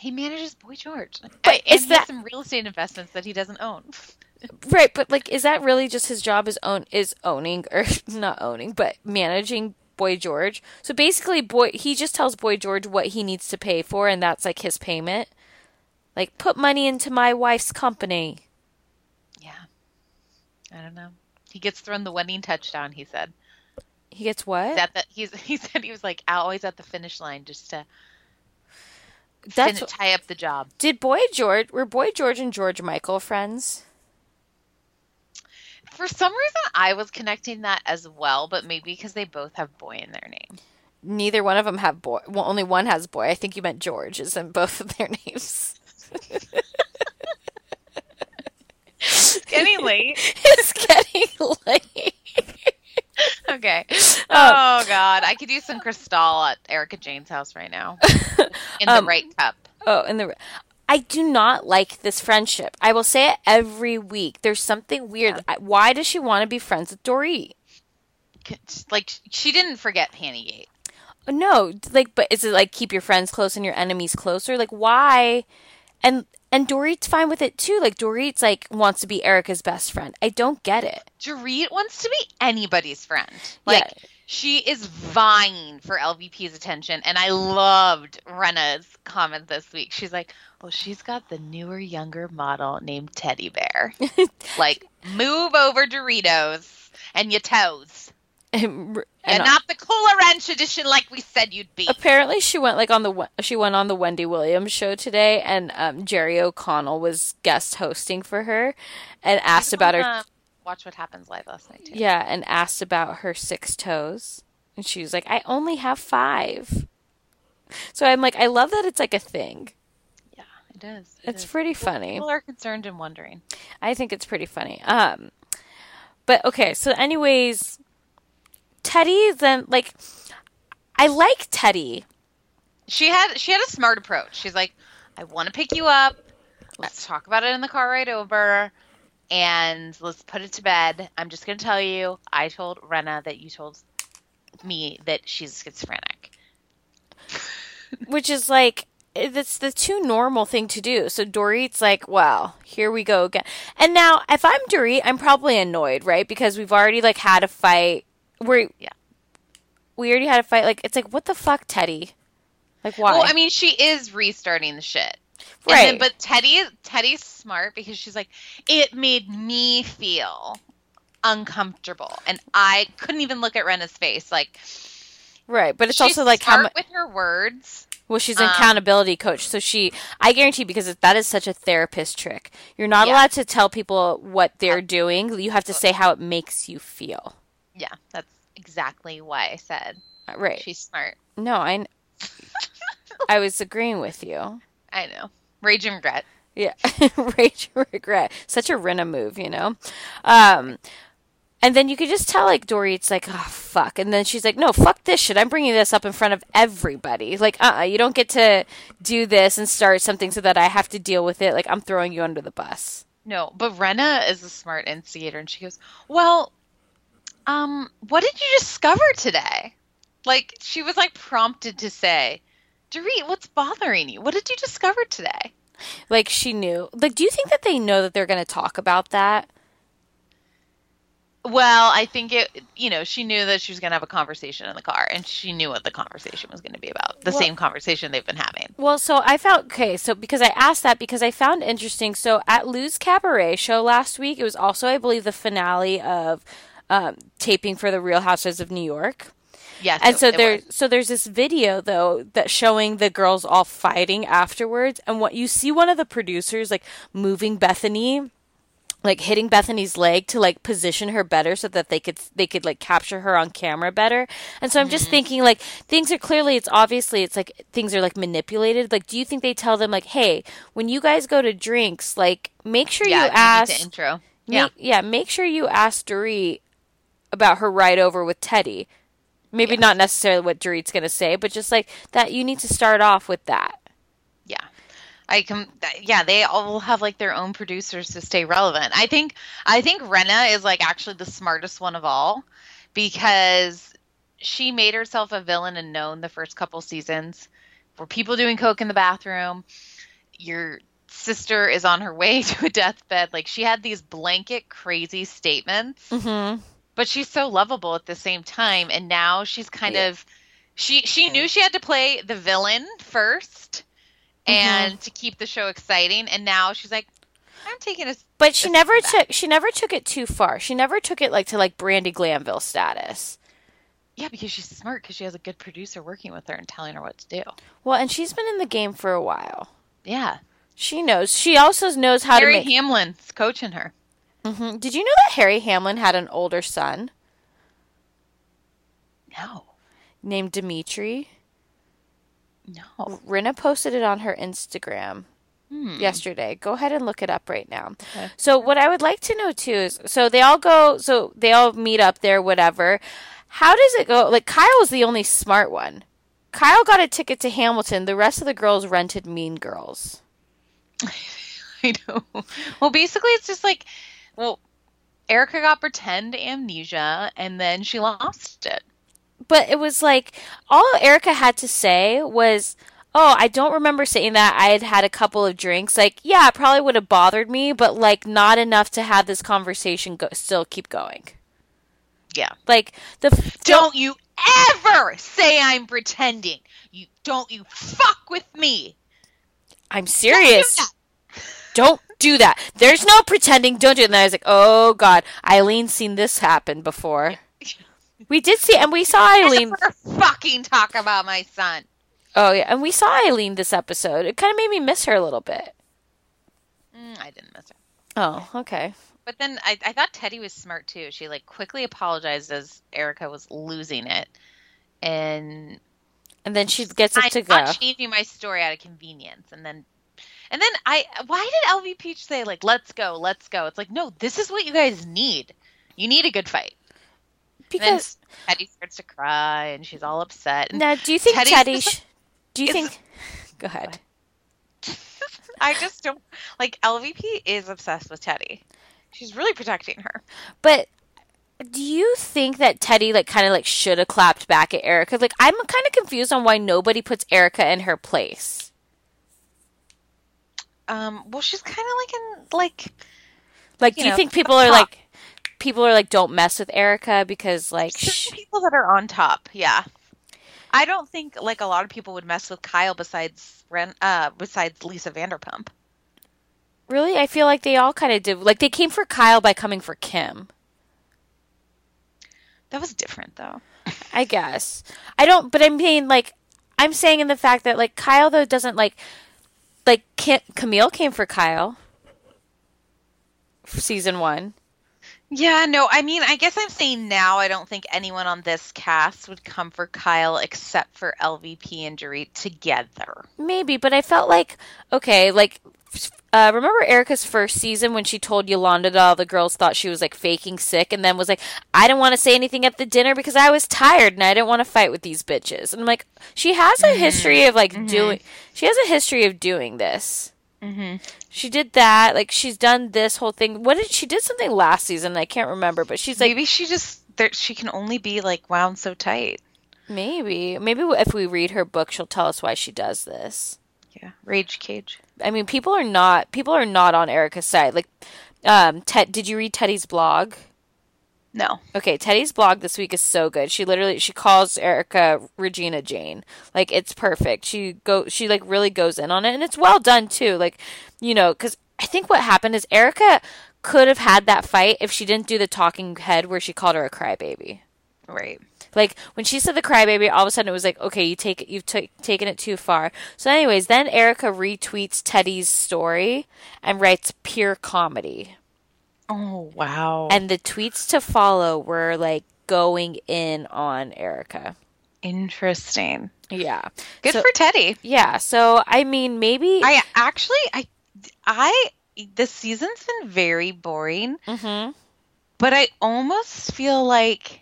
He manages Boy George. But and is he that- has some real estate investments that he doesn't own. [laughs] Right, but like, is that really just his job? Is own is owning or [laughs] not owning, but managing Boy George. So basically, boy he just tells Boy George what he needs to pay for, and that's like his payment. Like, put money into my wife's company. Yeah. I don't know. He gets thrown the winning touchdown. He said. He gets what? He's at the, he's [laughs] he said he was like always at the finish line just to That's tie up the job. Did Boy George were Boy George and George Michael friends? For some reason, I was connecting that as well, but maybe because they both have boy in their name. Neither one of them have boy. Well, only one has boy. I think you meant George is in both of their names. It's getting late. it's getting late. okay. Um, Oh God, I could use some Cristal at Erika Jayne's house right now in the Um, right cup. Oh, in the I do not like this friendship. I will say it every week. There's something weird. I- Why does she want to be friends with Dorit? Like she didn't forget Pantygate. No, like, but is it like keep your friends close and your enemies closer? Like, why? And and Dorit's fine with it too. Like, Dorit's like wants to be Erika's best friend. I don't get it. Dorit wants to be anybody's friend. Like Yeah. She is vying for LVP's attention, and I loved Rinna's comment this week. She's like, "Well, she's got the newer, younger model named Teddy Bear. [laughs] like, move over Doritos and your toes, And, and, and not the Cooler Ranch edition, like we said you'd be." apparently, she went like on the she went on the Wendy Williams show today, and um, Jerry O'Connell was guest hosting for her, and asked about her. Watch what happens live last night too. Yeah, and asked about her six toes. And she was like, I only have five. So I'm like, I love that it's like a thing. Yeah, it is. It It's is. pretty People- funny. People are concerned and wondering. I think it's pretty funny. Um but okay, so anyways, Teddi then like I like Teddi. She had she had a smart approach. She's like, I want to pick you up. Let's talk about it in the car ride over, and let's put it to bed. I'm just gonna tell you, I told Rinna that you told me that she's schizophrenic. [laughs] Which is like it's the too normal thing to do. So Dorit's like, well, here we go again. And now if I'm Dorit, I'm probably annoyed, right? Because we've already like had a fight. We're Yeah. we already had a fight. Like it's like what the fuck, Teddi? Like why? Well, I mean, she is restarting the shit. Right. then- but Teddi Teddi's smart because she's like, it made me feel uncomfortable, and I couldn't even look at Rinna's face. Like, right, but it's also like how with her words. Well, she's an um, accountability coach, so she. I guarantee because that is such a therapist trick. You're not Yeah. allowed to tell people what they're doing. You have to say how it makes you feel. Yeah, that's exactly why I said Uh, Right. she's smart. No, I. [laughs] I was agreeing with you. I know. Rage and regret. Yeah, [laughs] rage and regret. Such a Rinna move, you know. Um, and then you could just tell like Dorit's like, oh fuck, and then she's like, no, fuck this shit. I'm bringing this up in front of everybody. Like, uh, uh you don't get to do this and start something so that I have to deal with it. Like, I'm throwing you under the bus. No, but Rinna is a smart instigator, and she goes, "Well, um, what did you discover today?" Like she was like prompted to say, "Dorit, what's bothering you? What did you discover today?" Like she knew. Like, do you think that they know that they're going to talk about that? Well, I think it. You know, she knew that she was going to have a conversation in the car, and she knew what the conversation was going to be about. The Well- same conversation they've been having. Well, so I found okay. So because I asked that because I found interesting. So at Lou's Cabaret show last week, it was also I believe the finale of um, taping for the Real Housewives of New York. Yes, and it- so there, so there's this video though that showing the girls all fighting afterwards, and what you see one of the producers like moving Bethenny, like hitting Bethenny's leg to like position her better so that they could they could like capture her on camera better. And so I'm just mm-hmm. thinking like things are clearly it's obviously it's like things are like manipulated. Like, do you think they tell them like, hey, when you guys go to drinks, like make sure yeah, you ask intro. yeah. Yeah, yeah, make sure you ask Dorit about her ride over with Teddi. Maybe not necessarily what Dorit's going to say, but just like that, you need to start off with that. Yeah. I can yeah, they all have like their own producers to stay relevant. I think I think Rinna is like actually the smartest one of all because she made herself a villain and known the first couple seasons. Were people doing coke in the bathroom? Your sister is on her way [laughs] to a deathbed. Like she had these blanket crazy statements. Mm-hmm. But she's so lovable at the same time. And now she's kind Yeah. of she she knew she had to play the villain 1st mm-hmm. and to keep the show exciting. And now she's like, I'm taking a But she a never back. took she never took it too far. She never took it like to like Brandi Glanville status. Yeah, because she's smart because she has a good producer working with her and telling her what to do. Well, and she's been in the game for a while. Yeah. She knows. She also knows how Harry to make. Hamlin's coaching her. Mhm. Did you know that Harry Hamlin had an older son No. named Dimitri? No. Rinna posted it on her Instagram Hmm. yesterday. Go ahead and look it up right now. Okay. So what I would like to know too is so they all go so they all meet up there whatever. How does it go? Like Kyle was the only smart one. Kyle got a ticket to Hamilton. The rest of the girls rented Mean Girls. [laughs] I know. Well, basically, it's just like, well, Erika got pretend amnesia and then she lost it. But it was like all Erika had to say was, "Oh, I don't remember saying that. I had had a couple of drinks. Like, yeah, it probably would have bothered me, but like not enough to have this conversation go- still keep going." Yeah. Like the f- Don't you ever say I'm pretending. You don't you fuck with me. I'm serious. Don't do that. There's no pretending. Don't do it. And I was like, oh god, Eileen's seen this happen before. [laughs] We did see, and we saw Eileen. Fucking talk about my son. Oh yeah, and we saw Eileen this episode. It kind of made me miss her a little bit. Mm, I didn't miss her. Oh, okay. But then I, I thought Teddi was smart too. She like quickly apologized as Erika was losing it, and And then she gets it I'm to go. changing my story out of convenience. And then, and then I, why did LV Peach say like, "Let's go, let's go"? It's like, no, this is what you guys need. You need a good fight. Because Teddi starts to cry and she's all upset. And now, do you think Teddi's Teddi? sh- do you think? Go ahead. [laughs] I just don't like LVP is obsessed with Teddi. She's really protecting her. But do you think that Teddi like kind of like should have clapped back at Erika? Like I'm kind of confused on why nobody puts Erika in her place. Um, well, she's kind of like in like Like, do you know, think people are top. like people are like don't mess with Erika because like sh- people that are on top. Yeah, I don't think like a lot of people would mess with Kyle besides Ren, uh, besides Lisa Vanderpump. really I feel like they all kind of did. Like they came for Kyle by coming for Kim. That was different though. [laughs] I guess I don't, but I mean like I'm saying in the fact that like Kyle though doesn't like like Camille came for Kyle. for Season one. Yeah, no, I mean, I guess I'm saying now I don't think anyone on this cast would come for Kyle except for LVP and Dorit together. Maybe, but I felt like okay, like uh, remember Erika's first season when she told Yolanda that all the girls thought she was like faking sick, and then was like, "I didn't want to say anything at the dinner because I was tired and I didn't want to fight with these bitches." And I'm like, she has a history of like doing. She has a history of doing this. Mm-hmm. She did that. Like she's done this whole thing. What did she did something last season? I can't remember, but she's like Maybe she just there, she can only be like wound so tight. maybe maybe if we read her book, she'll tell us why she does this. Yeah, rage cage. I mean, people are not people are not on Erika's side. Like, um, Ted, did you read Teddi's blog? No. Okay, Teddi's blog this week is so good. She literally she calls Erika Regina Jane. Like it's perfect. She go she like really goes in on it and it's well done too. Like, you know, cuz I think what happened is Erika could have had that fight if she didn't do the talking head where she called her a crybaby. Right. Like when she said the crybaby, all of a sudden it was like, okay, you take it, you've ta taken it too far. So, anyways, then Erika retweets Teddi's story and writes pure comedy, Oh wow. and the tweets to follow were like going in on Erika. Interesting. Yeah, Good So- for Teddi. yeah. So I mean, maybe I actually I I this season's been very boring, Mhm. but I almost feel like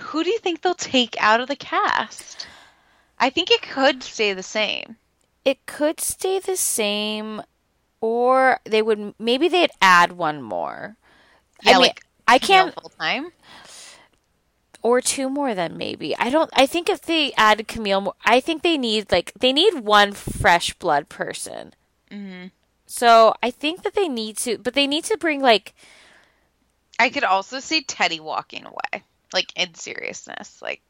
who do you think they'll take out of the cast? I think it could stay the same. it could stay the same, or they would maybe they'd add one more. Yeah, I mean, like I can't full time. or two more then maybe i don't i think if they add camille more, i think they need like they need one fresh blood person Mm-hmm. so i think that they need to but they need to bring like I could also see Teddi walking away, like in seriousness. Like,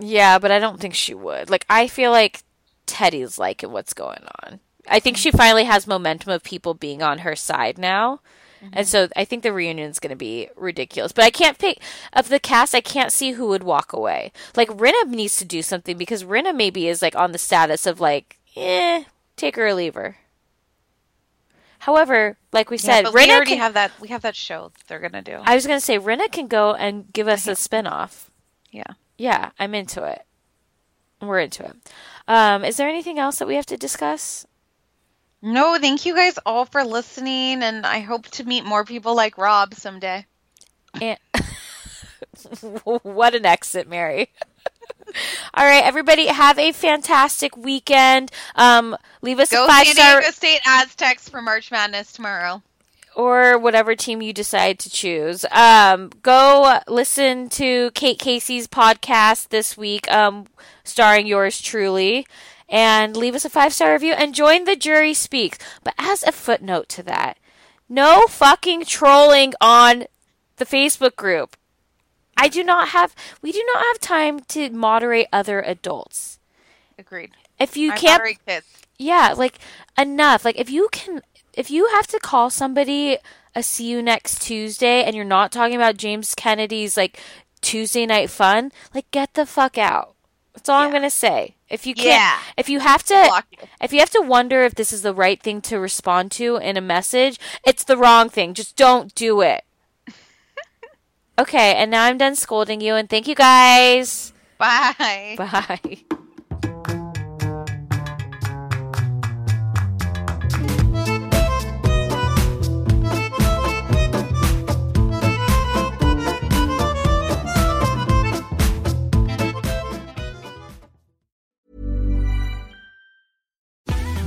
Yeah, but I don't think she would. Like, I feel like Teddi's liking what's going on. I think she finally has momentum of people being on her side now. And so I think the reunion is going to be ridiculous. But I can't pick of the cast. I can't see who would walk away. Like Rinna needs to do something because Rinna maybe is like on the status of like, eh, take her or leave her. However, like we yeah, said, but we already can, have that. We have that show that they're gonna do. I was going to say Rinna can go and give us a spinoff. yeah. Yeah, I'm into it. We're into it. Um, is there anything else that we have to discuss? No, thank you guys all for listening, and I hope to meet more people like Rob someday. And [laughs] what an exit, Mary. [laughs] [laughs] All right, everybody, have a fantastic weekend. Um, leave us Go a five San star Diego State Aztecs for March Madness tomorrow. or whatever team you decide to choose. Um, go listen to Kate Casey's podcast this week, um, starring yours truly, and leave us a five star review and join the jury speaks. But as a footnote to that, no fucking trolling on the Facebook group. I do not have. We do not have time to moderate other adults. Agreed. If you I can't, yeah, like enough. Like if you can, if you have to call somebody a see you next Tuesday and you're not talking about James Kennedy's like Tuesday night fun, like get the fuck out. That's all I'm gonna say. If you can't, Yeah. if you have to, if you have to wonder if this is the right thing to respond to in a message, it's the wrong thing. Just don't do it. Okay, and now I'm done scolding you, and thank you guys. Bye. [laughs] Bye.